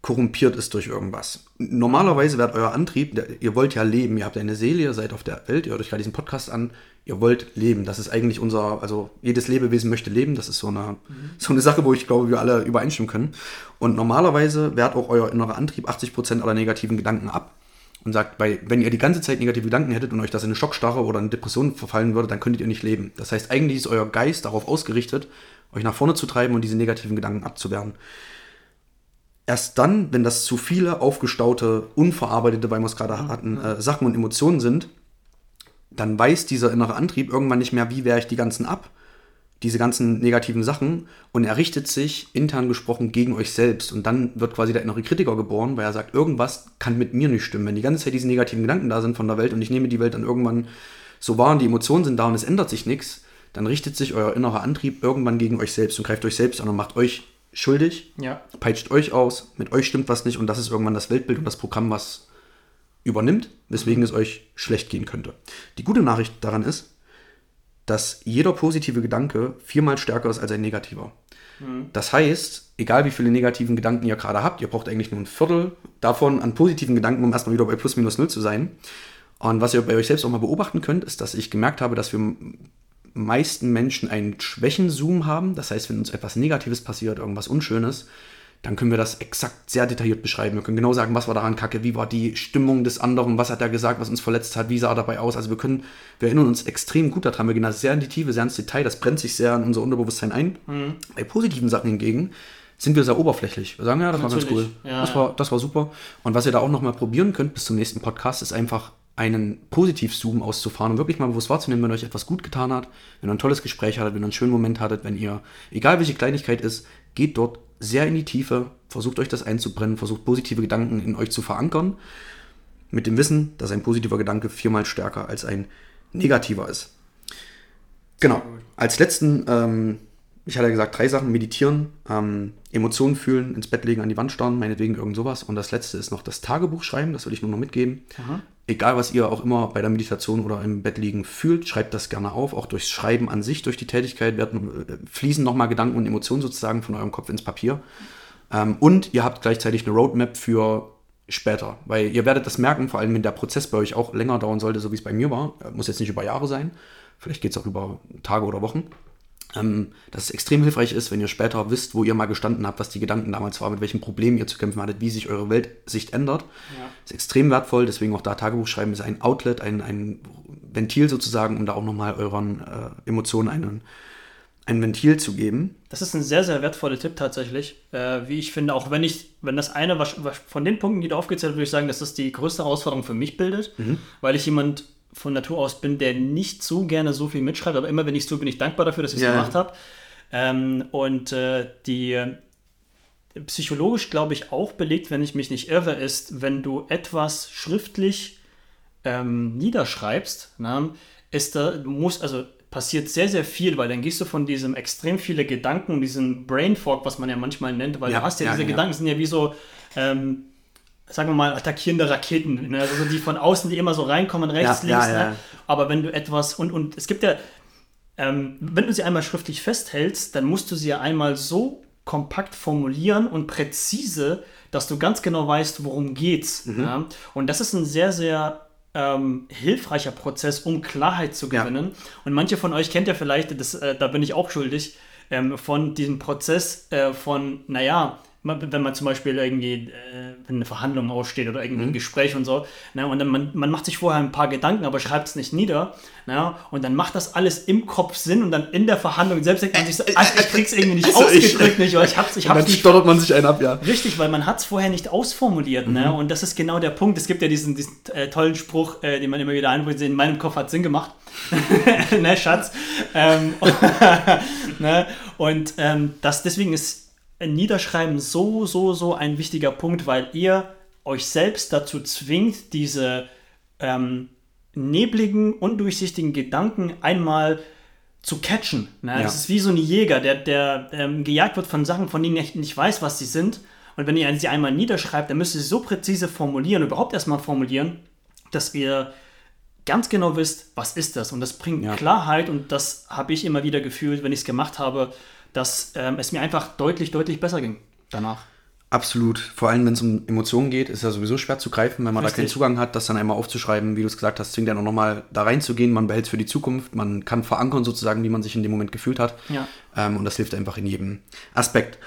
korrumpiert ist durch irgendwas. Normalerweise wird euer Antrieb, der, ihr wollt ja leben, ihr habt eine Seele, ihr seid auf der Welt, ihr hört euch gerade diesen Podcast an, ihr wollt leben. Das ist eigentlich unser, also jedes Lebewesen möchte leben, das ist so eine, so eine Sache, wo ich glaube, wir alle übereinstimmen können. Und normalerweise wehrt auch euer innerer Antrieb 80% aller negativen Gedanken ab und sagt, bei, wenn ihr die ganze Zeit negative Gedanken hättet und euch das in eine Schockstarre oder eine Depression verfallen würde, dann könntet ihr nicht leben. Das heißt, eigentlich ist euer Geist darauf ausgerichtet, euch nach vorne zu treiben und diese negativen Gedanken abzuwehren. Erst dann, wenn das zu viele aufgestaute, unverarbeitete, weil wir es gerade hatten, äh, Sachen und Emotionen sind, dann weiß dieser innere Antrieb irgendwann nicht mehr, wie wehre ich die ganzen ab, diese ganzen negativen Sachen, und er richtet sich intern gesprochen gegen euch selbst. Und dann wird quasi der innere Kritiker geboren, weil er sagt, irgendwas kann mit mir nicht stimmen. Wenn die ganze Zeit diese negativen Gedanken da sind von der Welt und ich nehme die Welt dann irgendwann so wahr und die Emotionen sind da und es ändert sich nichts, dann richtet sich euer innerer Antrieb irgendwann gegen euch selbst und greift euch selbst an und macht euch schuldig, Ja. peitscht euch aus, mit euch stimmt was nicht und das ist irgendwann das Weltbild und das Programm, was übernimmt, weswegen es euch schlecht gehen könnte. Die gute Nachricht daran ist, dass jeder positive Gedanke viermal stärker ist als ein negativer. Das heißt, egal wie viele negativen Gedanken ihr gerade habt, ihr braucht eigentlich nur ein Viertel davon an positiven Gedanken, um erstmal wieder bei plus minus null zu sein. Und was ihr bei euch selbst auch mal beobachten könnt, ist, dass ich gemerkt habe, dass wir meisten Menschen einen Schwächenzoom haben. Das heißt, wenn uns etwas Negatives passiert, irgendwas Unschönes, dann können wir das exakt sehr detailliert beschreiben. Wir können genau sagen, was war daran kacke, wie war die Stimmung des anderen, was hat er gesagt, was uns verletzt hat, wie sah er dabei aus. Also wir können, wir erinnern uns extrem gut daran, wir gehen da sehr in die Tiefe, sehr ins Detail, das brennt sich sehr in unser Unterbewusstsein ein. Bei positiven Sachen hingegen sind wir sehr oberflächlich. Wir sagen, ja, das war ganz cool. Natürlich. Ja, das, war, das war super. Und was ihr da auch nochmal probieren könnt bis zum nächsten Podcast, ist einfach einen Positiv-Zoom auszufahren und wirklich mal bewusst wahrzunehmen, wenn euch etwas gut getan hat, wenn ihr ein tolles Gespräch hattet, wenn ihr einen schönen Moment hattet, wenn ihr, egal welche Kleinigkeit ist, geht dort sehr in die Tiefe, versucht euch das einzubrennen, versucht positive Gedanken in euch zu verankern, mit dem Wissen, dass ein positiver Gedanke viermal stärker als ein negativer ist. Genau. Als letzten, ähm, ich hatte ja gesagt, drei Sachen: Meditieren, ähm, Emotionen fühlen, ins Bett legen, an die Wand starren, meinetwegen irgend sowas. Und das letzte ist noch das Tagebuch schreiben, das würde ich nur noch mitgeben. Egal, was ihr auch immer bei der Meditation oder im Bett liegen fühlt, schreibt das gerne auf. Auch durchs Schreiben an sich, durch die Tätigkeit werden, äh, fließen nochmal Gedanken und Emotionen sozusagen von eurem Kopf ins Papier. Ähm, und ihr habt gleichzeitig eine Roadmap für später, weil ihr werdet das merken, vor allem wenn der Prozess bei euch auch länger dauern sollte, so wie es bei mir war. Äh, Muss jetzt nicht über Jahre sein, vielleicht geht es auch über Tage oder Wochen. Ähm, dass es extrem hilfreich ist, wenn ihr später wisst, wo ihr mal gestanden habt, was die Gedanken damals waren, mit welchen Problemen ihr zu kämpfen hattet, wie sich eure Weltsicht ändert. Ist extrem wertvoll, deswegen auch da Tagebuch schreiben ist ein Outlet, ein, ein Ventil sozusagen, um da auch nochmal euren äh, Emotionen einen, ein Ventil zu geben. Das ist ein sehr, sehr wertvoller Tipp tatsächlich. Äh, wie ich finde, auch wenn ich, wenn das eine was, was von den Punkten, die du aufgezählt hast, würde ich sagen, dass das die größte Herausforderung für mich bildet, weil ich jemand von Natur aus bin, der nicht so gerne so viel mitschreibt, aber immer wenn ich es tue, bin ich dankbar dafür, dass ich es Ja. gemacht habe. Ähm, und äh, die äh, psychologisch, glaube ich, auch belegt, wenn ich mich nicht irre, ist, wenn du etwas schriftlich ähm, niederschreibst, na, ist da, muss, also passiert sehr, sehr viel, weil dann gehst du von diesem extrem viele Gedanken, diesem Brain Fog, was man ja manchmal nennt, weil Ja, du hast ja, ja, diese ja. Gedanken sind ja wie so, ähm, sagen wir mal, attackierende Raketen, ne? also die von außen, die immer so reinkommen, rechts, Ja, links, ja, ja. Ne? aber wenn du etwas, und, und es gibt ja, ähm, wenn du sie einmal schriftlich festhältst, dann musst du sie ja einmal so kompakt formulieren und präzise, dass du ganz genau weißt, worum geht's. Mhm. Ja? Und das ist ein sehr, sehr ähm, hilfreicher Prozess, um Klarheit zu gewinnen. Und manche von euch kennt ja vielleicht, das, äh, da bin ich auch schuldig, ähm, von diesem Prozess äh, von, naja, wenn man zum Beispiel irgendwie, äh, eine Verhandlung aussteht oder Mhm. irgendwie ein Gespräch und so, ne, und dann man, man macht sich vorher ein paar Gedanken, aber schreibt es nicht nieder, ne, und dann macht das alles im Kopf Sinn und dann in der Verhandlung selbst denkt man sich so, Alter, ich krieg's irgendwie nicht Also ich- ausgedrückt, nicht, oder ich hab's, ich hab's dann nicht stottert man sich einen ab, ja. Richtig, weil man hat es vorher nicht ausformuliert, ne? Und das ist genau der Punkt. Es gibt ja diesen, diesen äh, tollen Spruch, äh, den man immer wieder einbringt, in meinem Kopf hat Sinn gemacht. ne, Schatz. Ähm, ne? Und ähm, das, deswegen ist Niederschreiben so, so, so ein wichtiger Punkt, weil ihr euch selbst dazu zwingt, diese, ähm, nebligen, undurchsichtigen Gedanken einmal zu catchen. Ne? Ja. Das ist wie so ein Jäger, der, der ähm, gejagt wird von Sachen, von denen er nicht weiß, was sie sind. Und wenn ihr sie einmal niederschreibt, dann müsst ihr sie so präzise formulieren, überhaupt erstmal formulieren, dass ihr ganz genau wisst, was ist das. Und das bringt Ja. Klarheit und das habe ich immer wieder gefühlt, wenn ich es gemacht habe, dass ähm, es mir einfach deutlich, deutlich besser ging danach. Absolut. Vor allem, wenn es um Emotionen geht, ist ja sowieso schwer zu greifen, wenn man da keinen Richtig. Zugang hat, das dann einmal aufzuschreiben, wie du es gesagt hast, zwingt ja noch nochmal da reinzugehen, man behält es für die Zukunft, man kann verankern sozusagen, wie man sich in dem Moment gefühlt hat. Ja. Ähm, und das hilft einfach in jedem Aspekt.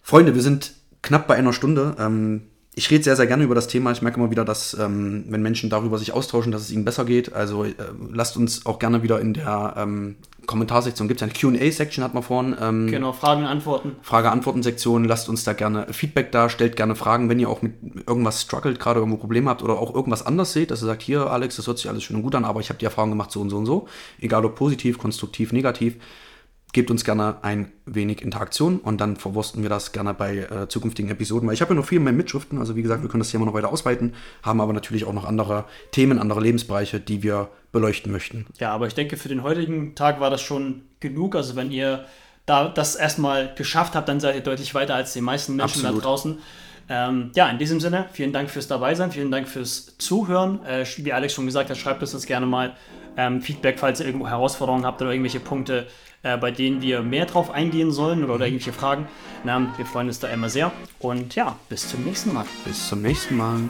Freunde, wir sind knapp bei einer Stunde. Ähm, ich rede sehr, sehr gerne über das Thema. Ich merke immer wieder, dass, ähm, wenn Menschen darüber sich austauschen, dass es ihnen besser geht. Also äh, lasst uns auch gerne wieder in der ähm, Kommentarsektion, gibt es eine QA-Section, hat man vorhin. Ähm, Genau, Fragen und Antworten. Frage-Antworten-Sektion. Lasst uns da gerne Feedback da, stellt gerne Fragen, wenn ihr auch mit irgendwas struggelt, gerade irgendwo Probleme habt oder auch irgendwas anders seht, dass ihr sagt, hier Alex, das hört sich alles schön und gut an, aber ich habe die Erfahrung gemacht, so und so und so. Egal ob positiv, konstruktiv, negativ. Gebt uns gerne ein wenig Interaktion und dann verwursten wir das gerne bei äh, zukünftigen Episoden. Weil ich habe ja noch viel mehr Mitschriften, also wie gesagt, wir können das Thema noch weiter ausweiten, haben aber natürlich auch noch andere Themen, andere Lebensbereiche, die wir beleuchten möchten. Ja, aber ich denke, für den heutigen Tag war das schon genug. Also wenn ihr da das erstmal geschafft habt, dann seid ihr deutlich weiter als die meisten Menschen Absolut. da draußen. Ähm, ja, in diesem Sinne, vielen Dank fürs Dabeisein, vielen Dank fürs Zuhören. Äh, wie Alex schon gesagt hat, schreibt uns das gerne mal ähm, Feedback, falls ihr irgendwo Herausforderungen habt oder irgendwelche Punkte, äh, bei denen wir mehr drauf eingehen sollen oder, oder irgendwelche Fragen. Na, wir freuen uns da immer sehr. Und ja, bis zum nächsten Mal. Bis zum nächsten Mal.